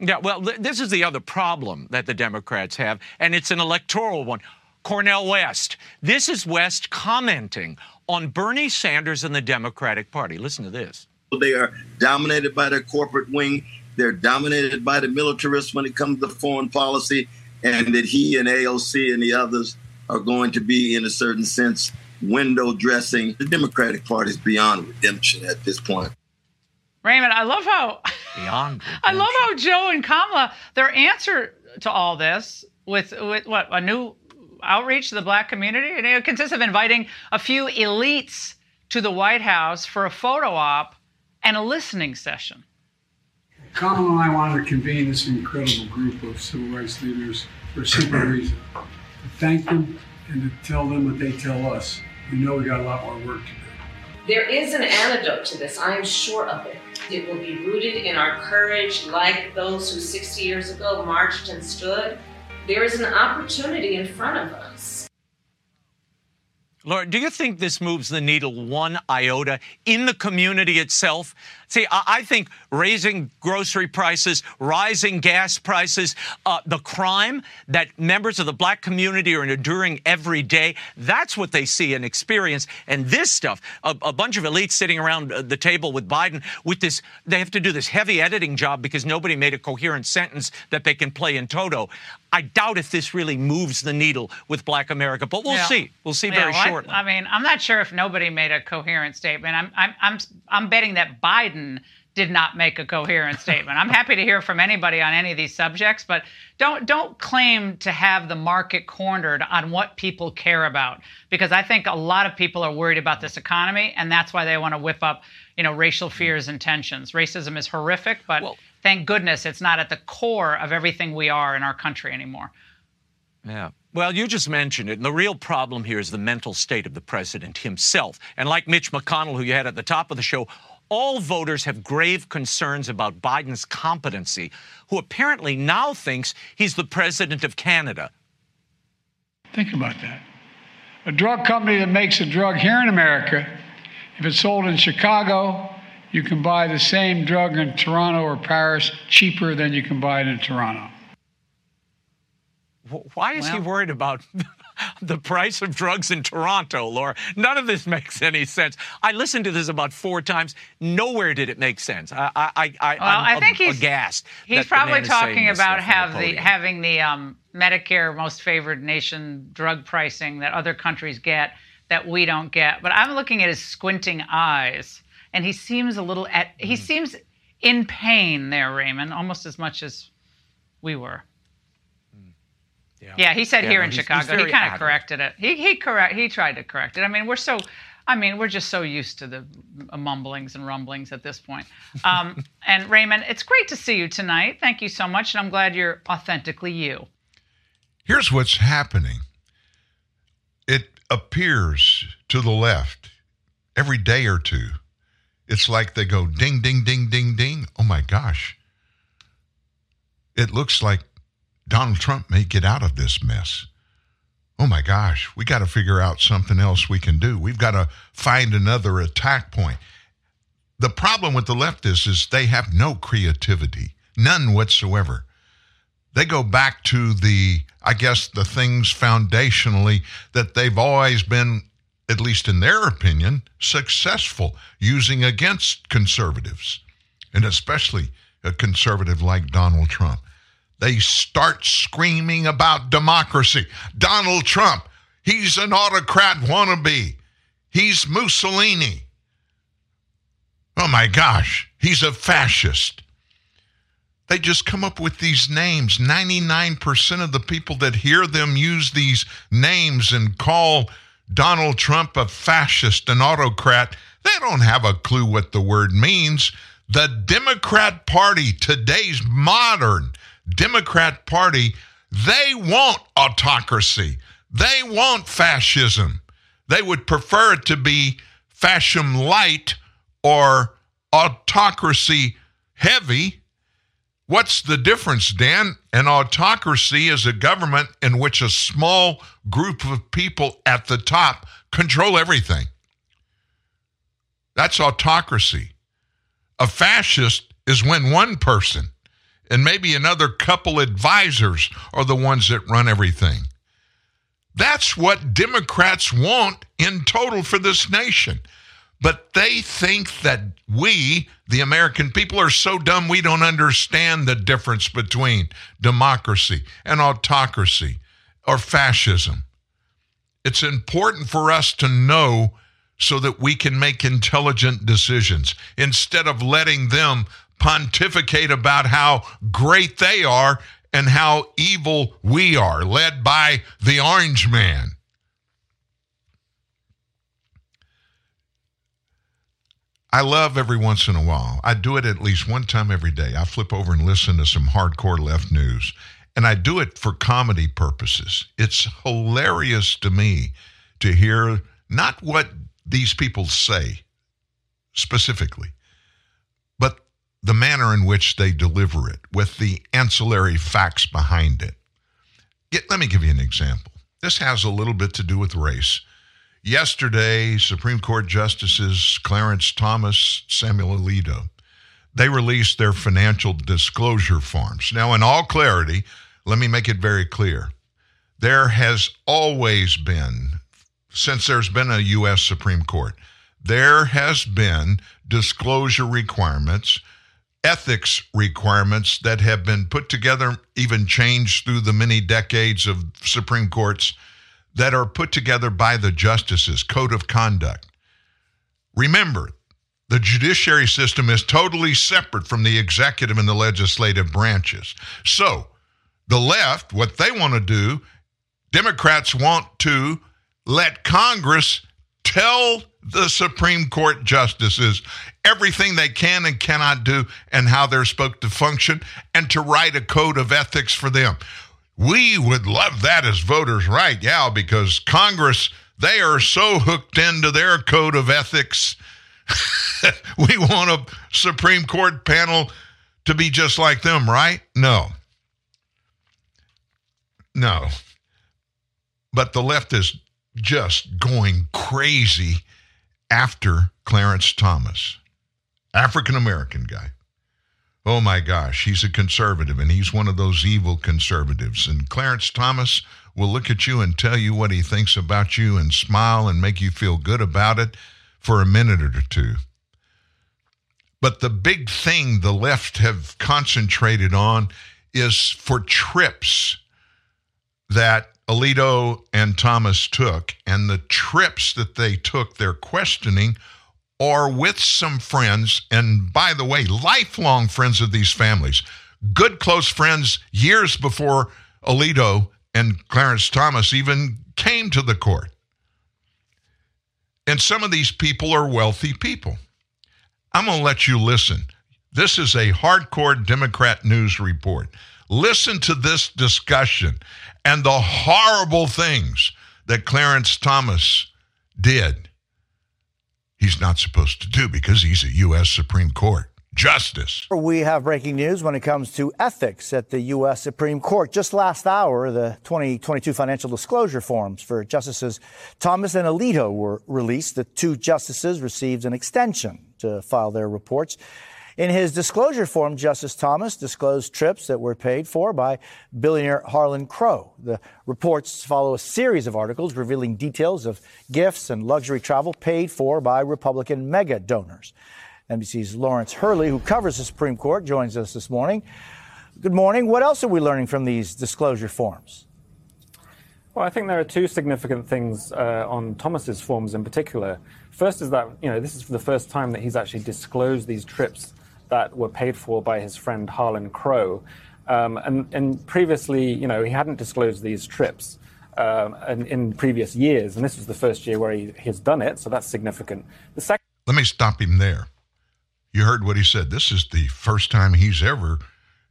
Yeah, well, th- this is the other problem that the Democrats have, and it's an electoral one. Cornel West. This is West commenting on Bernie Sanders and the Democratic Party. Listen to this. They are dominated by their corporate wing. They're dominated by the militarists when it comes to foreign policy, and that he and AOC and the others are going to be, in a certain sense, window dressing. The Democratic Party is beyond redemption at this point. Raymond, I love how Beyond. I love how Joe and Kamala their answer to all this with with what a new outreach to the black community. And it consists of inviting a few elites to the White House for a photo op and a listening session. Kamala and I wanted to convene this incredible group of civil rights leaders for a simple reason to thank them and to tell them what they tell us. We know we got a lot more work to do. There is an antidote to this, I am sure of it. It will be rooted in our courage, like those who 60 years ago marched and stood. There is an opportunity in front of us. Laura, do you think this moves the needle one iota in the community itself? See, I, I think raising grocery prices, rising gas prices, uh, the crime that members of the black community are enduring every day, that's what they see and experience. And this stuff, a, a bunch of elites sitting around uh, the table with Biden with this, they have to do this heavy editing job because nobody made a coherent sentence that they can play in toto. I doubt if this really moves the needle with black America, but we'll Yeah. see. We'll see Yeah, very well, I- shortly. I, mean, I'm not sure if nobody made a coherent statement. I'm, I'm, I'm, I'm betting that Biden did not make a coherent statement. I'm happy to hear from anybody on any of these subjects, but don't don't claim to have the market cornered on what people care about, because I think a lot of people are worried about this economy, and that's why they want to whip up, you know, racial fears and tensions. Racism is horrific, but thank goodness it's not at the core of everything we are in our country anymore. Yeah. Well, you just mentioned it. And the real problem here is the mental state of the president himself. And like Mitch McConnell, who you had at the top of the show, all voters have grave concerns about Biden's competency, who apparently now thinks he's the president of Canada. Think about that. A drug company that makes a drug here in America, if it's sold in Chicago, you can buy the same drug in Toronto or Paris cheaper than you can buy it in Toronto. Why is he worried about the price of drugs in Toronto, Laura? None of this makes any sense. I listened to this about four times. Nowhere did it make sense. I, I, I, Well, I'm I think he's aghast. He's probably man is saying talking about have from the having the um, Medicare most favored nation drug pricing that other countries get that we don't get. But I'm looking at his squinting eyes, and he seems a little at he seems in pain there, Raymond, almost as much as we were. Yeah, he said Yeah, here no, in he's- he's Chicago. very he kind of corrected it. He he correct he tried to correct it. I mean, we're so I mean, we're just so used to the mumblings and rumblings at this point. Um, and Raymond, it's great to see you tonight. Thank you so much, and I'm glad you're authentically you. Here's what's happening it appears to the left every day or two. It's like they go ding, ding, ding, ding, ding. Oh my gosh. It looks like Donald Trump may get out of this mess. Oh my gosh, we got to figure out something else we can do. We've got to find another attack point. The problem with the leftists is they have no creativity, none whatsoever they go back to the i guess the things foundationally that they've always been at least in their opinion successful using against conservatives and especially a conservative like donald trump they start screaming about democracy donald trump he's an autocrat wannabe he's mussolini oh my gosh he's a fascist they just come up with these names. 99% of the people that hear them use these names and call Donald Trump a fascist, an autocrat, they don't have a clue what the word means. The Democrat Party, today's modern Democrat Party, they want autocracy. They want fascism. They would prefer it to be fascism light or autocracy heavy. What's the difference, Dan? An autocracy is a government in which a small group of people at the top control everything. That's autocracy. A fascist is when one person and maybe another couple advisors are the ones that run everything. That's what Democrats want in total for this nation. But they think that we, the American people, are so dumb we don't understand the difference between democracy and autocracy or fascism. It's important for us to know so that we can make intelligent decisions instead of letting them pontificate about how great they are and how evil we are, led by the Orange Man. I love every once in a while. I do it at least one time every day. I flip over and listen to some hardcore left news, and I do it for comedy purposes. It's hilarious to me to hear not what these people say specifically, the manner in which they deliver it with the ancillary facts behind it. Get, let me give you an example. This has a little bit to do with race. Yesterday, Supreme Court Justices Clarence Thomas, Samuel Alito, they released their financial disclosure forms. Now, in all clarity, let me make it very clear. There has always been, since there's been a U.S. Supreme Court, there has been disclosure requirements, ethics requirements that have been put together, even changed through the many decades of Supreme Courts that are put together by the justices, code of conduct. Remember, the judiciary system is totally separate from the executive and the legislative branches. So, the left, what they want to do, Democrats want to let Congress tell the Supreme Court justices everything they can and cannot do and how they're supposed to function and to write a code of ethics for them. We would love that as voters, right? Yeah, because Congress, they are so hooked into their code of ethics. we want a Supreme Court panel to be just like them, right? No. No. But the left is just going crazy after Clarence Thomas, African American guy. Oh my gosh, he's a conservative and he's one of those evil conservatives. And Clarence Thomas will look at you and tell you what he thinks about you and smile and make you feel good about it for a minute or two. But the big thing the left have concentrated on is for trips that Alito and Thomas took, and the trips that they took, they're questioning or with some friends, and by the way, lifelong friends of these families, good close friends years before Alito and Clarence Thomas even came to the court. And some of these people are wealthy people. I'm going to let you listen. This is a hardcore Democrat news report. Listen to this discussion and the horrible things that Clarence Thomas did he's not supposed to do because he's a U.S. Supreme Court justice. We have breaking news when it comes to ethics at the U.S. Supreme Court. Just last hour, the 2022 financial disclosure forms for Justices Thomas and Alito were released. The two justices received an extension to file their reports. In his disclosure form, Justice Thomas disclosed trips that were paid for by billionaire Harlan Crow. The reports follow a series of articles revealing details of gifts and luxury travel paid for by Republican mega donors. NBC's Lawrence Hurley, who covers the Supreme Court, joins us this morning. Good morning. What else are we learning from these disclosure forms? Well, I think there are two significant things uh, on Thomas's forms in particular. First is that you know this is the first time that he's actually disclosed these trips that were paid for by his friend Harlan Crow. Um, and, and, previously, you know, he hadn't disclosed these trips um, in, in, previous years, and this was the first year where he, has done it, so that's significant. The second. Let me stop him there. You heard what he said. This is the first time he's ever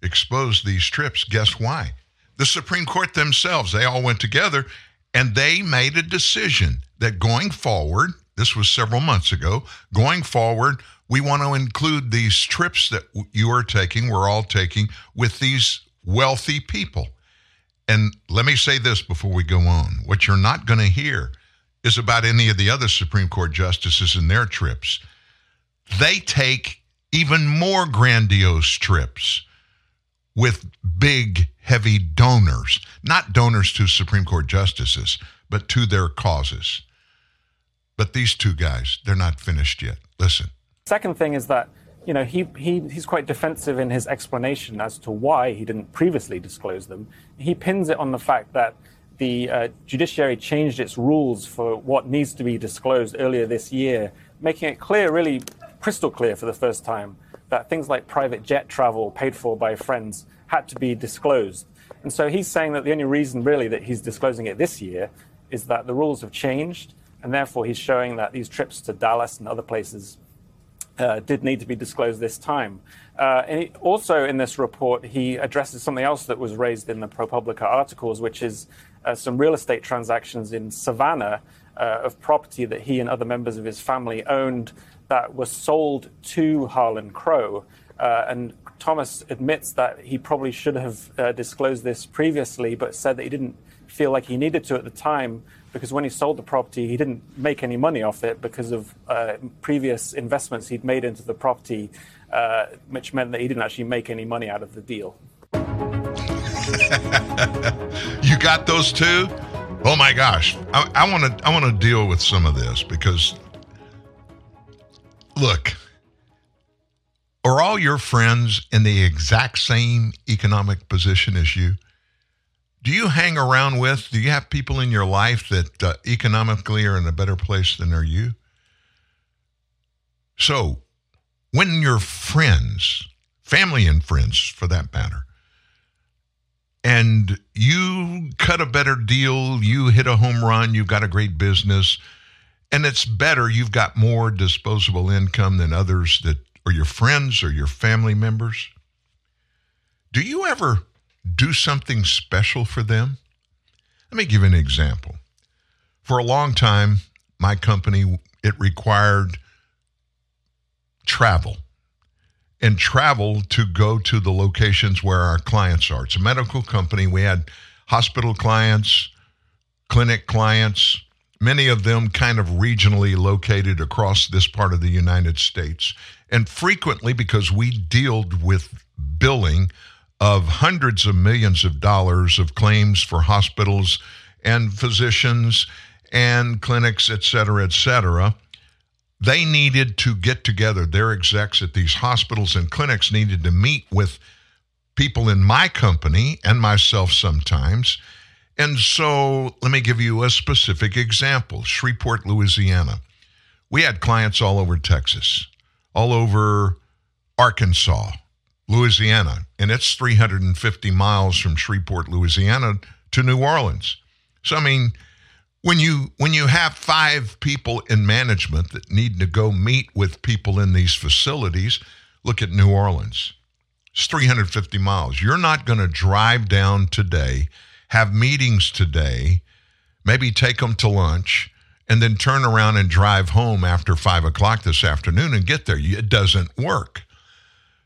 exposed these trips. Guess why? The Supreme Court themselves, they all went together and they made a decision that going forward, this was several months ago, going forward, we want to include these trips that you are taking, we're all taking, with these wealthy people. And let me say this before we go on. What you're not going to hear is about any of the other Supreme Court justices and their trips. They take even more grandiose trips with big, heavy donors, not donors to Supreme Court justices, but to their causes. But these two guys, they're not finished yet. Listen. Second thing is that you know he, he he's quite defensive in his explanation as to why he didn't previously disclose them. He pins it on the fact that the uh, judiciary changed its rules for what needs to be disclosed earlier this year, making it clear, really crystal clear for the first time, that things like private jet travel paid for by friends had to be disclosed. And so he's saying that the only reason, really, that he's disclosing it this year is that the rules have changed, and therefore he's showing that these trips to Dallas and other places uh, did need to be disclosed this time. Uh, and he, also in this report, he addresses something else that was raised in the ProPublica articles, which is uh, some real estate transactions in Savannah uh, of property that he and other members of his family owned that was sold to Harlan Crow. Uh, and Thomas admits that he probably should have uh, disclosed this previously, but said that he didn't feel like he needed to at the time because when he sold the property, he didn't make any money off it because of uh, previous investments he'd made into the property, uh, which meant that he didn't actually make any money out of the deal. you got those two? Oh my gosh. I want to I want to deal with some of this because look, are all your friends in the exact same economic position as you? Do you hang around with, do you have people in your life that uh, economically are in a better place than are you? So, when your friends, family and friends for that matter, and you cut a better deal, you hit a home run, you've got a great business, and it's better, you've got more disposable income than others that are your friends or your family members. Do you ever do something special for them? Let me give you an example. For a long time, my company it required travel and travel to go to the locations where our clients are. It's a medical company. We had hospital clients, clinic clients, many of them kind of regionally located across this part of the United States. And frequently, because we dealt with billing of hundreds of millions of dollars of claims for hospitals and physicians and clinics, et cetera, et cetera, they needed to get together. Their execs at these hospitals and clinics needed to meet with people in my company and myself sometimes. And so let me give you a specific example Shreveport, Louisiana. We had clients all over Texas, all over Arkansas, Louisiana, and it's 350 miles from Shreveport, Louisiana to New Orleans. So, I mean, when you when you have five people in management that need to go meet with people in these facilities look at new orleans. It's 350 miles. You're not going to drive down today have meetings today maybe take them to lunch and then turn around and drive home after five o'clock this afternoon and get there. It doesn't work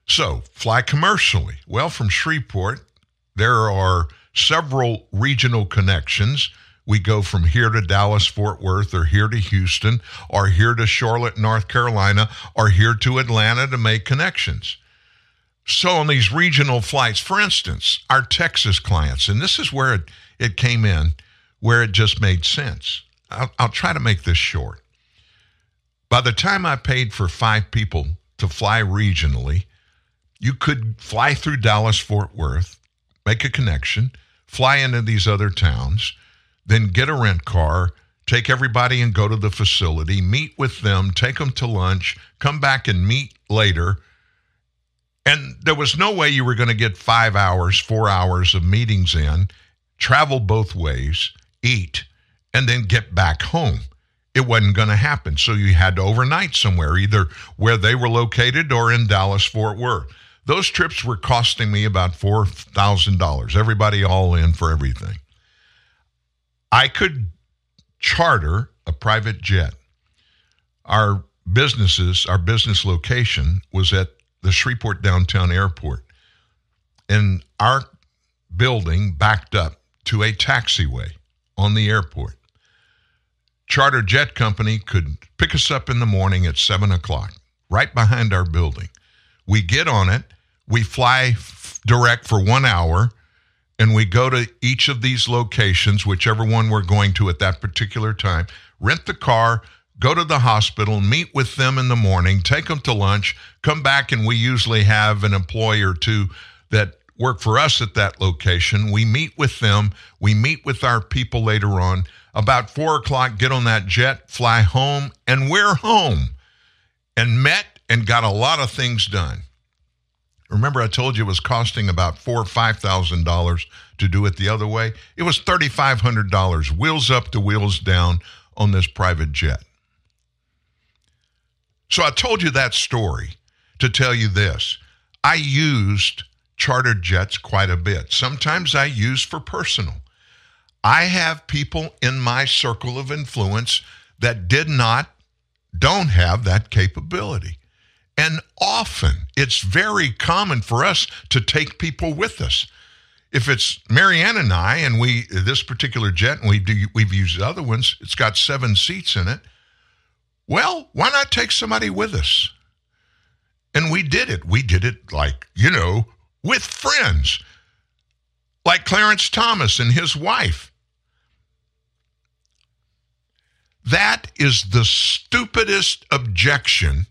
so fly commercially well from shreveport there are several regional connections we go from here to Dallas, Fort Worth, or here to Houston, or here to Charlotte, North Carolina, or here to Atlanta to make connections. So, on these regional flights, for instance, our Texas clients, and this is where it, it came in, where it just made sense. I'll, I'll try to make this short. By the time I paid for five people to fly regionally, you could fly through Dallas, Fort Worth, make a connection, fly into these other towns then get a rent car, take everybody and go to the facility, meet with them, take them to lunch, come back and meet later. And there was no way you were going to get five hours, four hours of meetings in, travel both ways, eat, and then get back home. It wasn't going to happen. So you had to overnight somewhere, either where they were located or in Dallas, Fort Worth. Those trips were costing me about $4,000, everybody all in for everything. I could charter a private jet. Our businesses, our business location was at the Shreveport Downtown Airport. And our building backed up to a taxiway on the airport. Charter jet company could pick us up in the morning at seven o'clock, right behind our building. We get on it, we fly f- direct for one hour, and we go to each of these locations, whichever one we're going to at that particular time, rent the car, go to the hospital, meet with them in the morning, take them to lunch, come back, and we usually have an employee or two that work for us at that location. We meet with them, we meet with our people later on. About four o'clock, get on that jet, fly home, and we're home and met and got a lot of things done. Remember, I told you it was costing about four or five thousand dollars to do it the other way. It was thirty-five hundred dollars, wheels up to wheels down, on this private jet. So I told you that story to tell you this: I used chartered jets quite a bit. Sometimes I use for personal. I have people in my circle of influence that did not, don't have that capability. And often it's very common for us to take people with us. If it's Marianne and I, and we this particular jet, and we do, we've used other ones, it's got seven seats in it. Well, why not take somebody with us? And we did it. We did it like you know with friends, like Clarence Thomas and his wife. That is the stupidest objection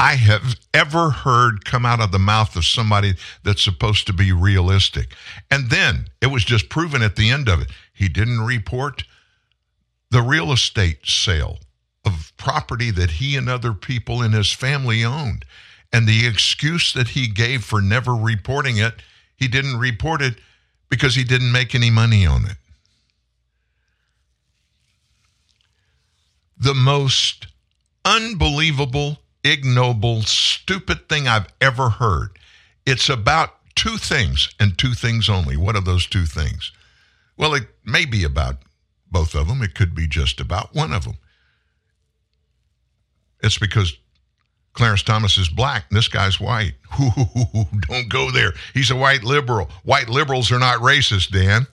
I have ever heard come out of the mouth of somebody that's supposed to be realistic. And then it was just proven at the end of it. He didn't report the real estate sale of property that he and other people in his family owned. And the excuse that he gave for never reporting it, he didn't report it because he didn't make any money on it. The most unbelievable ignoble, stupid thing I've ever heard. It's about two things and two things only. What are those two things? Well, it may be about both of them, it could be just about one of them. It's because Clarence Thomas is black and this guy's white. Don't go there. He's a white liberal. White liberals are not racist, Dan.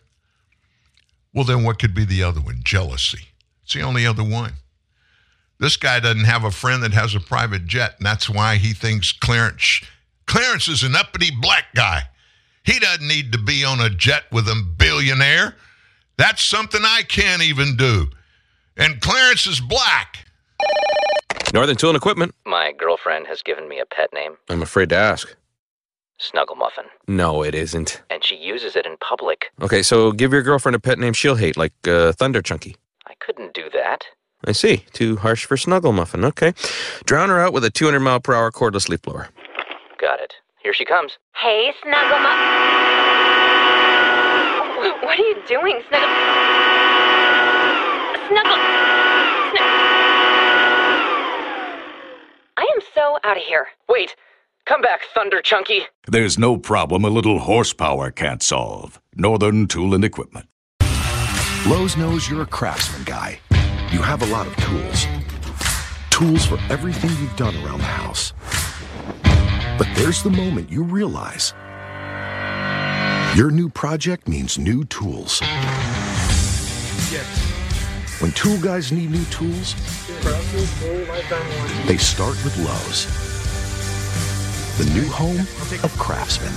Well, then what could be the other one? Jealousy. It's the only other one. This guy doesn't have a friend that has a private jet, and that's why he thinks Clarence Clarence is an uppity black guy. He doesn't need to be on a jet with a billionaire. That's something I can't even do. And Clarence is black. Northern Tool and Equipment. My girlfriend has given me a pet name, I'm afraid to ask. Snuggle Muffin, No, it isn't. and she uses it in public. Okay, so give your girlfriend a pet name she'll hate, like uh, Thunder Chunky. I couldn't do that. I see. Too harsh for Snuggle Muffin. Okay. Drown her out with a 200 mile per hour cordless leaf blower. Got it. Here she comes. Hey, Snuggle Muffin. What are you doing, Snuggle? Snuggle. Snuggle. I am so out of here. Wait! Come back, Thunder Chunky! There's no problem a little horsepower can't solve. Northern Tool and Equipment. Lowe's knows you're a craftsman guy. You have a lot of tools. Tools for everything you've done around the house. But there's the moment you realize your new project means new tools. Yes. When tool guys need new tools, they start with Lowe's, the new home of Craftsman.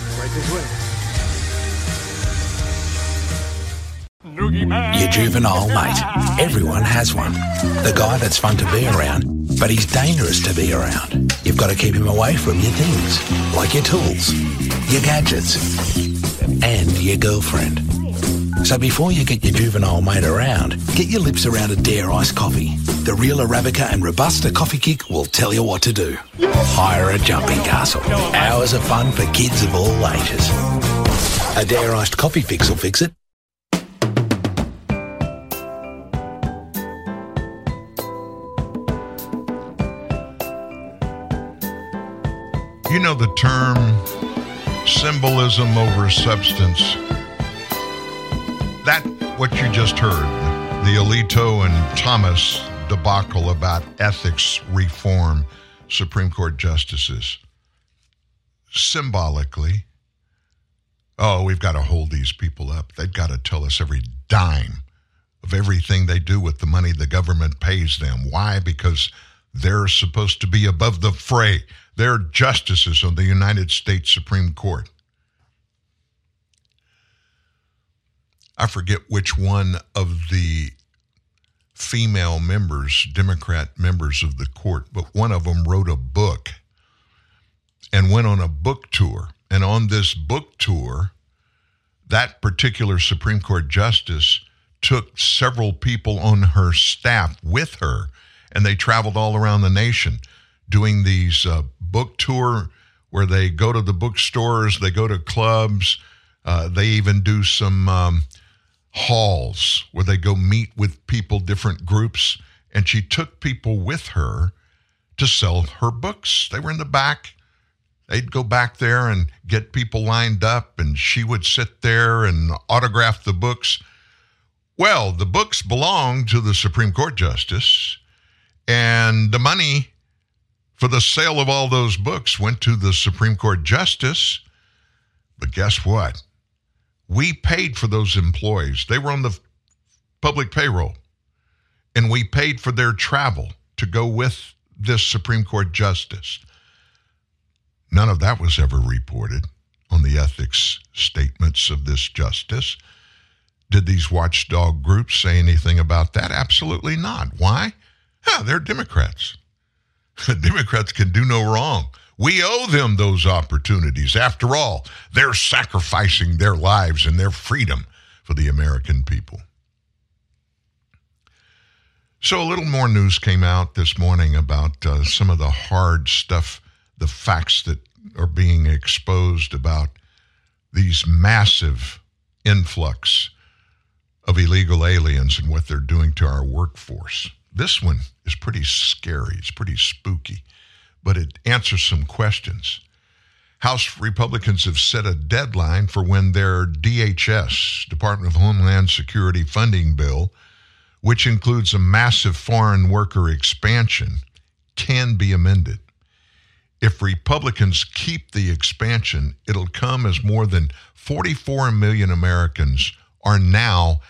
Your juvenile mate. Everyone has one. The guy that's fun to be around, but he's dangerous to be around. You've got to keep him away from your things, like your tools, your gadgets, and your girlfriend. So before you get your juvenile mate around, get your lips around a Dare Ice coffee. The real Arabica and Robusta coffee kick will tell you what to do. Hire a jumping castle. Hours of fun for kids of all ages. A Dare Iced coffee fix will fix it. You know the term symbolism over substance. That, what you just heard, the Alito and Thomas debacle about ethics reform, Supreme Court justices, symbolically, oh, we've got to hold these people up. They've got to tell us every dime of everything they do with the money the government pays them. Why? Because they're supposed to be above the fray. They're justices of the United States Supreme Court. I forget which one of the female members, Democrat members of the court, but one of them wrote a book and went on a book tour. And on this book tour, that particular Supreme Court justice took several people on her staff with her, and they traveled all around the nation doing these uh, book tour where they go to the bookstores, they go to clubs, uh, they even do some um, halls where they go meet with people, different groups, and she took people with her to sell her books. They were in the back. They'd go back there and get people lined up, and she would sit there and autograph the books. Well, the books belonged to the Supreme Court justice, and the money for the sale of all those books went to the Supreme Court justice. But guess what? We paid for those employees. They were on the public payroll, and we paid for their travel to go with this Supreme Court justice. None of that was ever reported on the ethics statements of this justice. Did these watchdog groups say anything about that? Absolutely not. Why? Yeah, they're Democrats. Democrats can do no wrong. We owe them those opportunities. After all, they're sacrificing their lives and their freedom for the American people. So, a little more news came out this morning about uh, some of the hard stuff, the facts that are being exposed about these massive influx of illegal aliens and what they're doing to our workforce. This one is pretty scary, it's pretty spooky, but it answers some questions. House Republicans have set a deadline for when their DHS, Department of Homeland Security funding bill, which includes a massive foreign worker expansion, can be amended. If Republicans keep the expansion, it'll come as more than 44 million Americans are now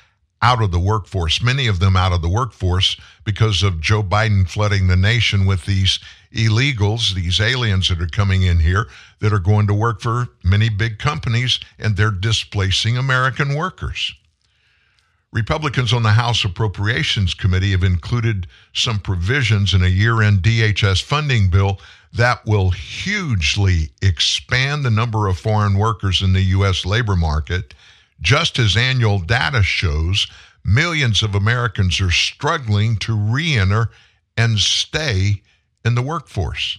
out of the workforce, many of them out of the workforce because of Joe Biden flooding the nation with these illegals, these aliens that are coming in here that are going to work for many big companies and they're displacing American workers. Republicans on the House Appropriations Committee have included some provisions in a year end DHS funding bill that will hugely expand the number of foreign workers in the U.S. labor market. Just as annual data shows, millions of Americans are struggling to re enter and stay in the workforce.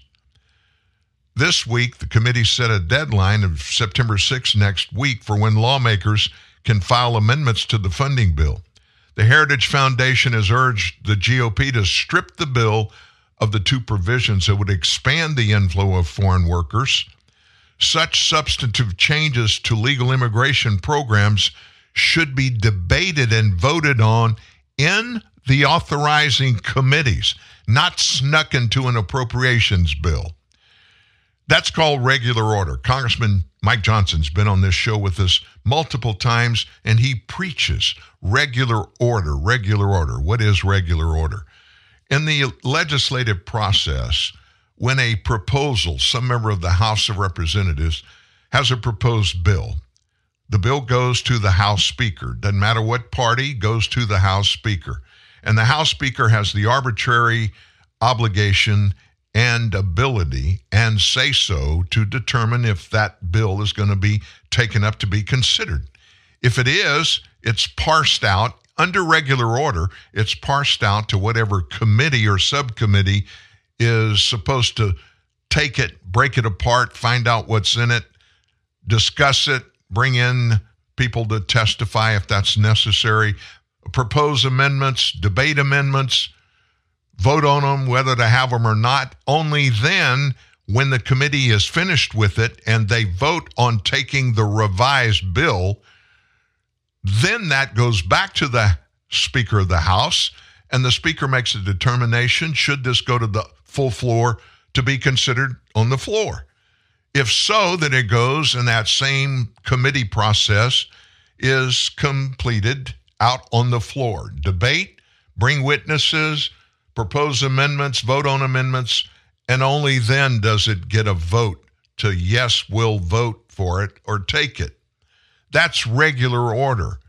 This week, the committee set a deadline of September 6 next week for when lawmakers can file amendments to the funding bill. The Heritage Foundation has urged the GOP to strip the bill of the two provisions that would expand the inflow of foreign workers. Such substantive changes to legal immigration programs should be debated and voted on in the authorizing committees, not snuck into an appropriations bill. That's called regular order. Congressman Mike Johnson's been on this show with us multiple times, and he preaches regular order, regular order. What is regular order? In the legislative process, when a proposal, some member of the House of Representatives has a proposed bill, the bill goes to the House Speaker. Doesn't matter what party, goes to the House Speaker. And the House Speaker has the arbitrary obligation and ability and say so to determine if that bill is going to be taken up to be considered. If it is, it's parsed out under regular order, it's parsed out to whatever committee or subcommittee is supposed to take it, break it apart, find out what's in it, discuss it, bring in people to testify if that's necessary, propose amendments, debate amendments, vote on them, whether to have them or not. Only then, when the committee is finished with it and they vote on taking the revised bill, then that goes back to the Speaker of the House, and the Speaker makes a determination should this go to the full floor to be considered on the floor. If so, then it goes, and that same committee process is completed out on the floor. Debate, bring witnesses, propose amendments, vote on amendments, and only then does it get a vote to yes, we'll vote for it or take it. That's regular order.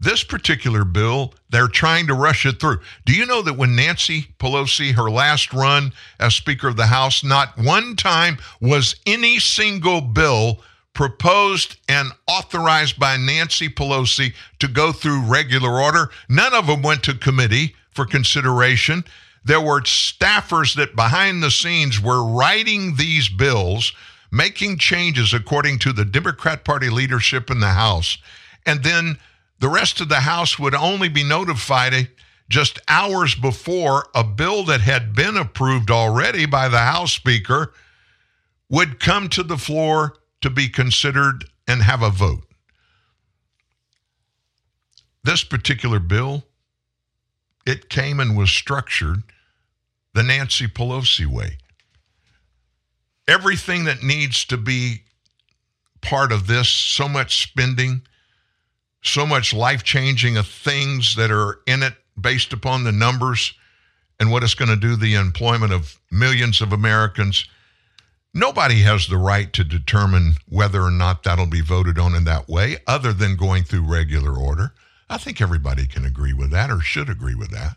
This particular bill, they're trying to rush it through. Do you know that when Nancy Pelosi, her last run as Speaker of the House, not one time was any single bill proposed and authorized by Nancy Pelosi to go through regular order? None of them went to committee for consideration. There were staffers that behind the scenes were writing these bills, making changes according to the Democrat Party leadership in the House. And then the rest of the House would only be notified just hours before a bill that had been approved already by the House Speaker would come to the floor to be considered and have a vote. This particular bill, it came and was structured the Nancy Pelosi way. Everything that needs to be part of this, so much spending, so much life changing of things that are in it based upon the numbers and what it's going to do the employment of millions of Americans. Nobody has the right to determine whether or not that'll be voted on in that way, other than going through regular order. I think everybody can agree with that or should agree with that.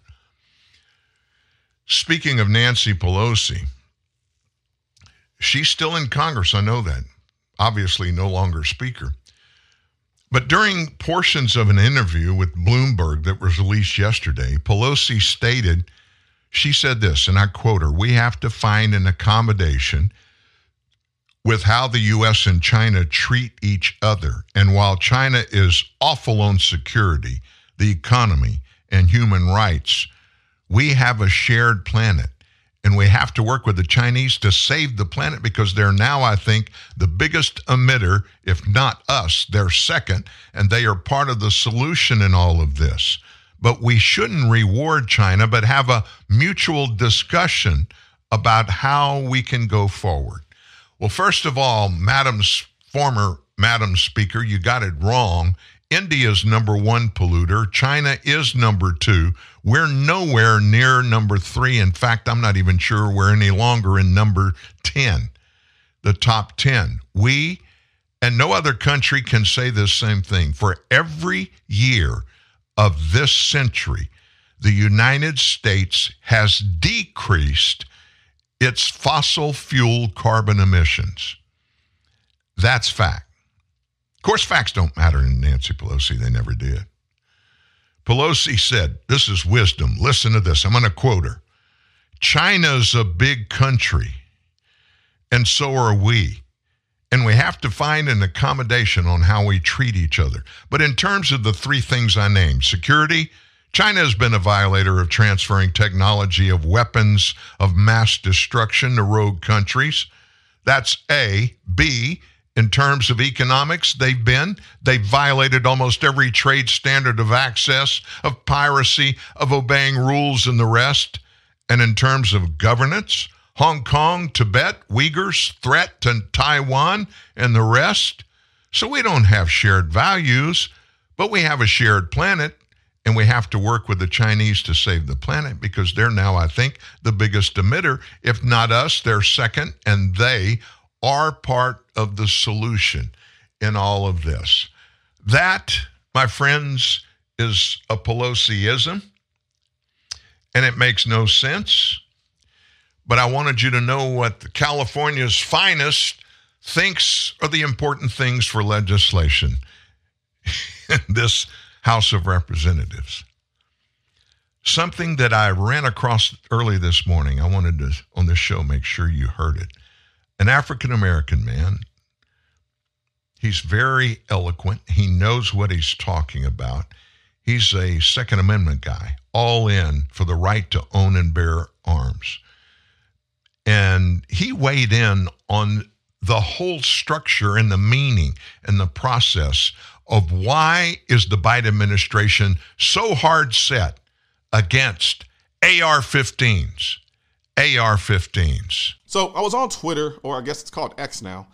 Speaking of Nancy Pelosi, she's still in Congress. I know that. Obviously, no longer Speaker. But during portions of an interview with Bloomberg that was released yesterday, Pelosi stated, she said this, and I quote her We have to find an accommodation with how the U.S. and China treat each other. And while China is awful on security, the economy, and human rights, we have a shared planet. And we have to work with the Chinese to save the planet because they're now, I think, the biggest emitter, if not us. They're second, and they are part of the solution in all of this. But we shouldn't reward China, but have a mutual discussion about how we can go forward. Well, first of all, Madam's former Madam Speaker, you got it wrong. India's number one polluter. China is number two. We're nowhere near number three. In fact, I'm not even sure we're any longer in number 10, the top 10. We and no other country can say the same thing. For every year of this century, the United States has decreased its fossil fuel carbon emissions. That's fact. Of course, facts don't matter in Nancy Pelosi. They never did. Pelosi said, This is wisdom. Listen to this. I'm going to quote her China's a big country, and so are we. And we have to find an accommodation on how we treat each other. But in terms of the three things I named security, China has been a violator of transferring technology of weapons of mass destruction to rogue countries. That's A. B. In terms of economics, they've been. They've violated almost every trade standard of access, of piracy, of obeying rules, and the rest. And in terms of governance, Hong Kong, Tibet, Uyghurs, threat to Taiwan, and the rest. So we don't have shared values, but we have a shared planet, and we have to work with the Chinese to save the planet because they're now, I think, the biggest emitter. If not us, they're second, and they are part of the solution in all of this. That, my friends, is a Pelosiism, and it makes no sense. But I wanted you to know what California's finest thinks are the important things for legislation in this House of Representatives. Something that I ran across early this morning, I wanted to, on this show, make sure you heard it an African American man. He's very eloquent. He knows what he's talking about. He's a Second Amendment guy, all in for the right to own and bear arms. And he weighed in on the whole structure and the meaning and the process of why is the Biden administration so hard set against AR-15s, AR-15s. So I was on Twitter, or I guess it's called X now,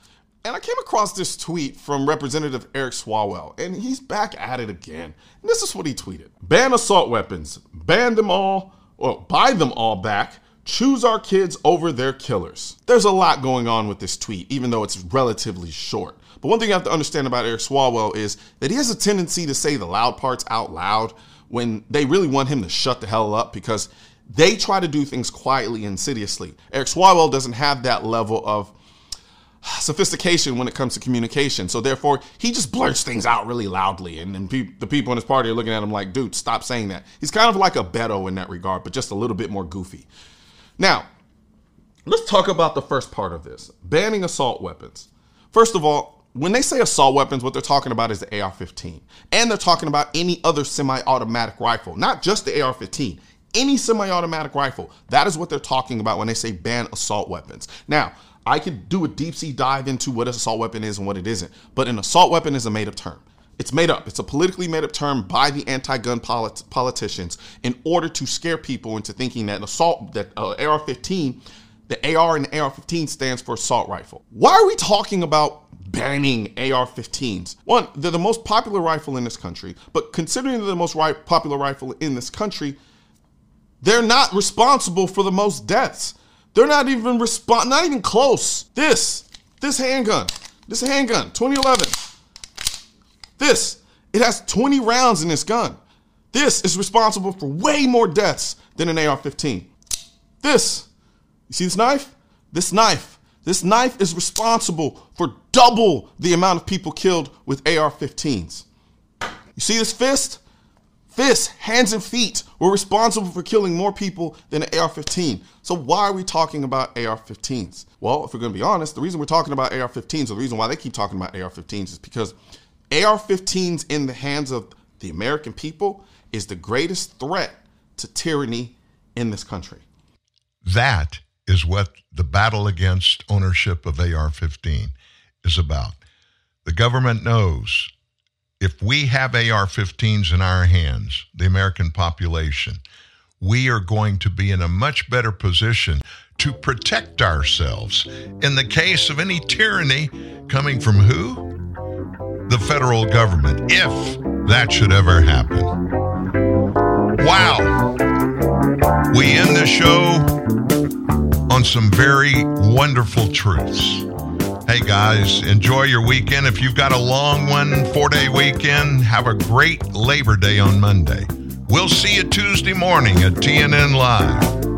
and I came across this tweet from Representative Eric Swalwell, and he's back at it again. And this is what he tweeted Ban assault weapons, ban them all, or buy them all back, choose our kids over their killers. There's a lot going on with this tweet, even though it's relatively short. But one thing you have to understand about Eric Swalwell is that he has a tendency to say the loud parts out loud when they really want him to shut the hell up because they try to do things quietly, and insidiously. Eric Swalwell doesn't have that level of sophistication when it comes to communication. So therefore, he just blurts things out really loudly, and pe- the people in his party are looking at him like, "Dude, stop saying that." He's kind of like a Beto in that regard, but just a little bit more goofy. Now, let's talk about the first part of this: banning assault weapons. First of all, when they say assault weapons, what they're talking about is the AR-15, and they're talking about any other semi-automatic rifle, not just the AR-15. Any semi-automatic rifle. That is what they're talking about when they say ban assault weapons. Now, I could do a deep sea dive into what an assault weapon is and what it isn't, but an assault weapon is a made up term. It's made up. It's a politically made up term by the anti-gun polit- politicians in order to scare people into thinking that an assault, that uh, AR-15, the AR and the AR-15 stands for assault rifle. Why are we talking about banning AR-15s? One, they're the most popular rifle in this country, but considering they're the most ri- popular rifle in this country, they're not responsible for the most deaths. They're not even respond, not even close. This, this handgun, this handgun, 2011. This, it has 20 rounds in this gun. This is responsible for way more deaths than an AR-15. This, you see this knife? This knife, this knife is responsible for double the amount of people killed with AR-15s. You see this fist? Fists, hands, and feet were responsible for killing more people than an AR 15. So, why are we talking about AR 15s? Well, if we're going to be honest, the reason we're talking about AR 15s, or the reason why they keep talking about AR 15s, is because AR 15s in the hands of the American people is the greatest threat to tyranny in this country. That is what the battle against ownership of AR 15 is about. The government knows if we have AR 15s in our hands, the American population, we are going to be in a much better position to protect ourselves in the case of any tyranny coming from who? The federal government, if that should ever happen. Wow. We end the show on some very wonderful truths. Hey guys, enjoy your weekend. If you've got a long one, four day weekend, have a great Labor Day on Monday. We'll see you Tuesday morning at TNN Live.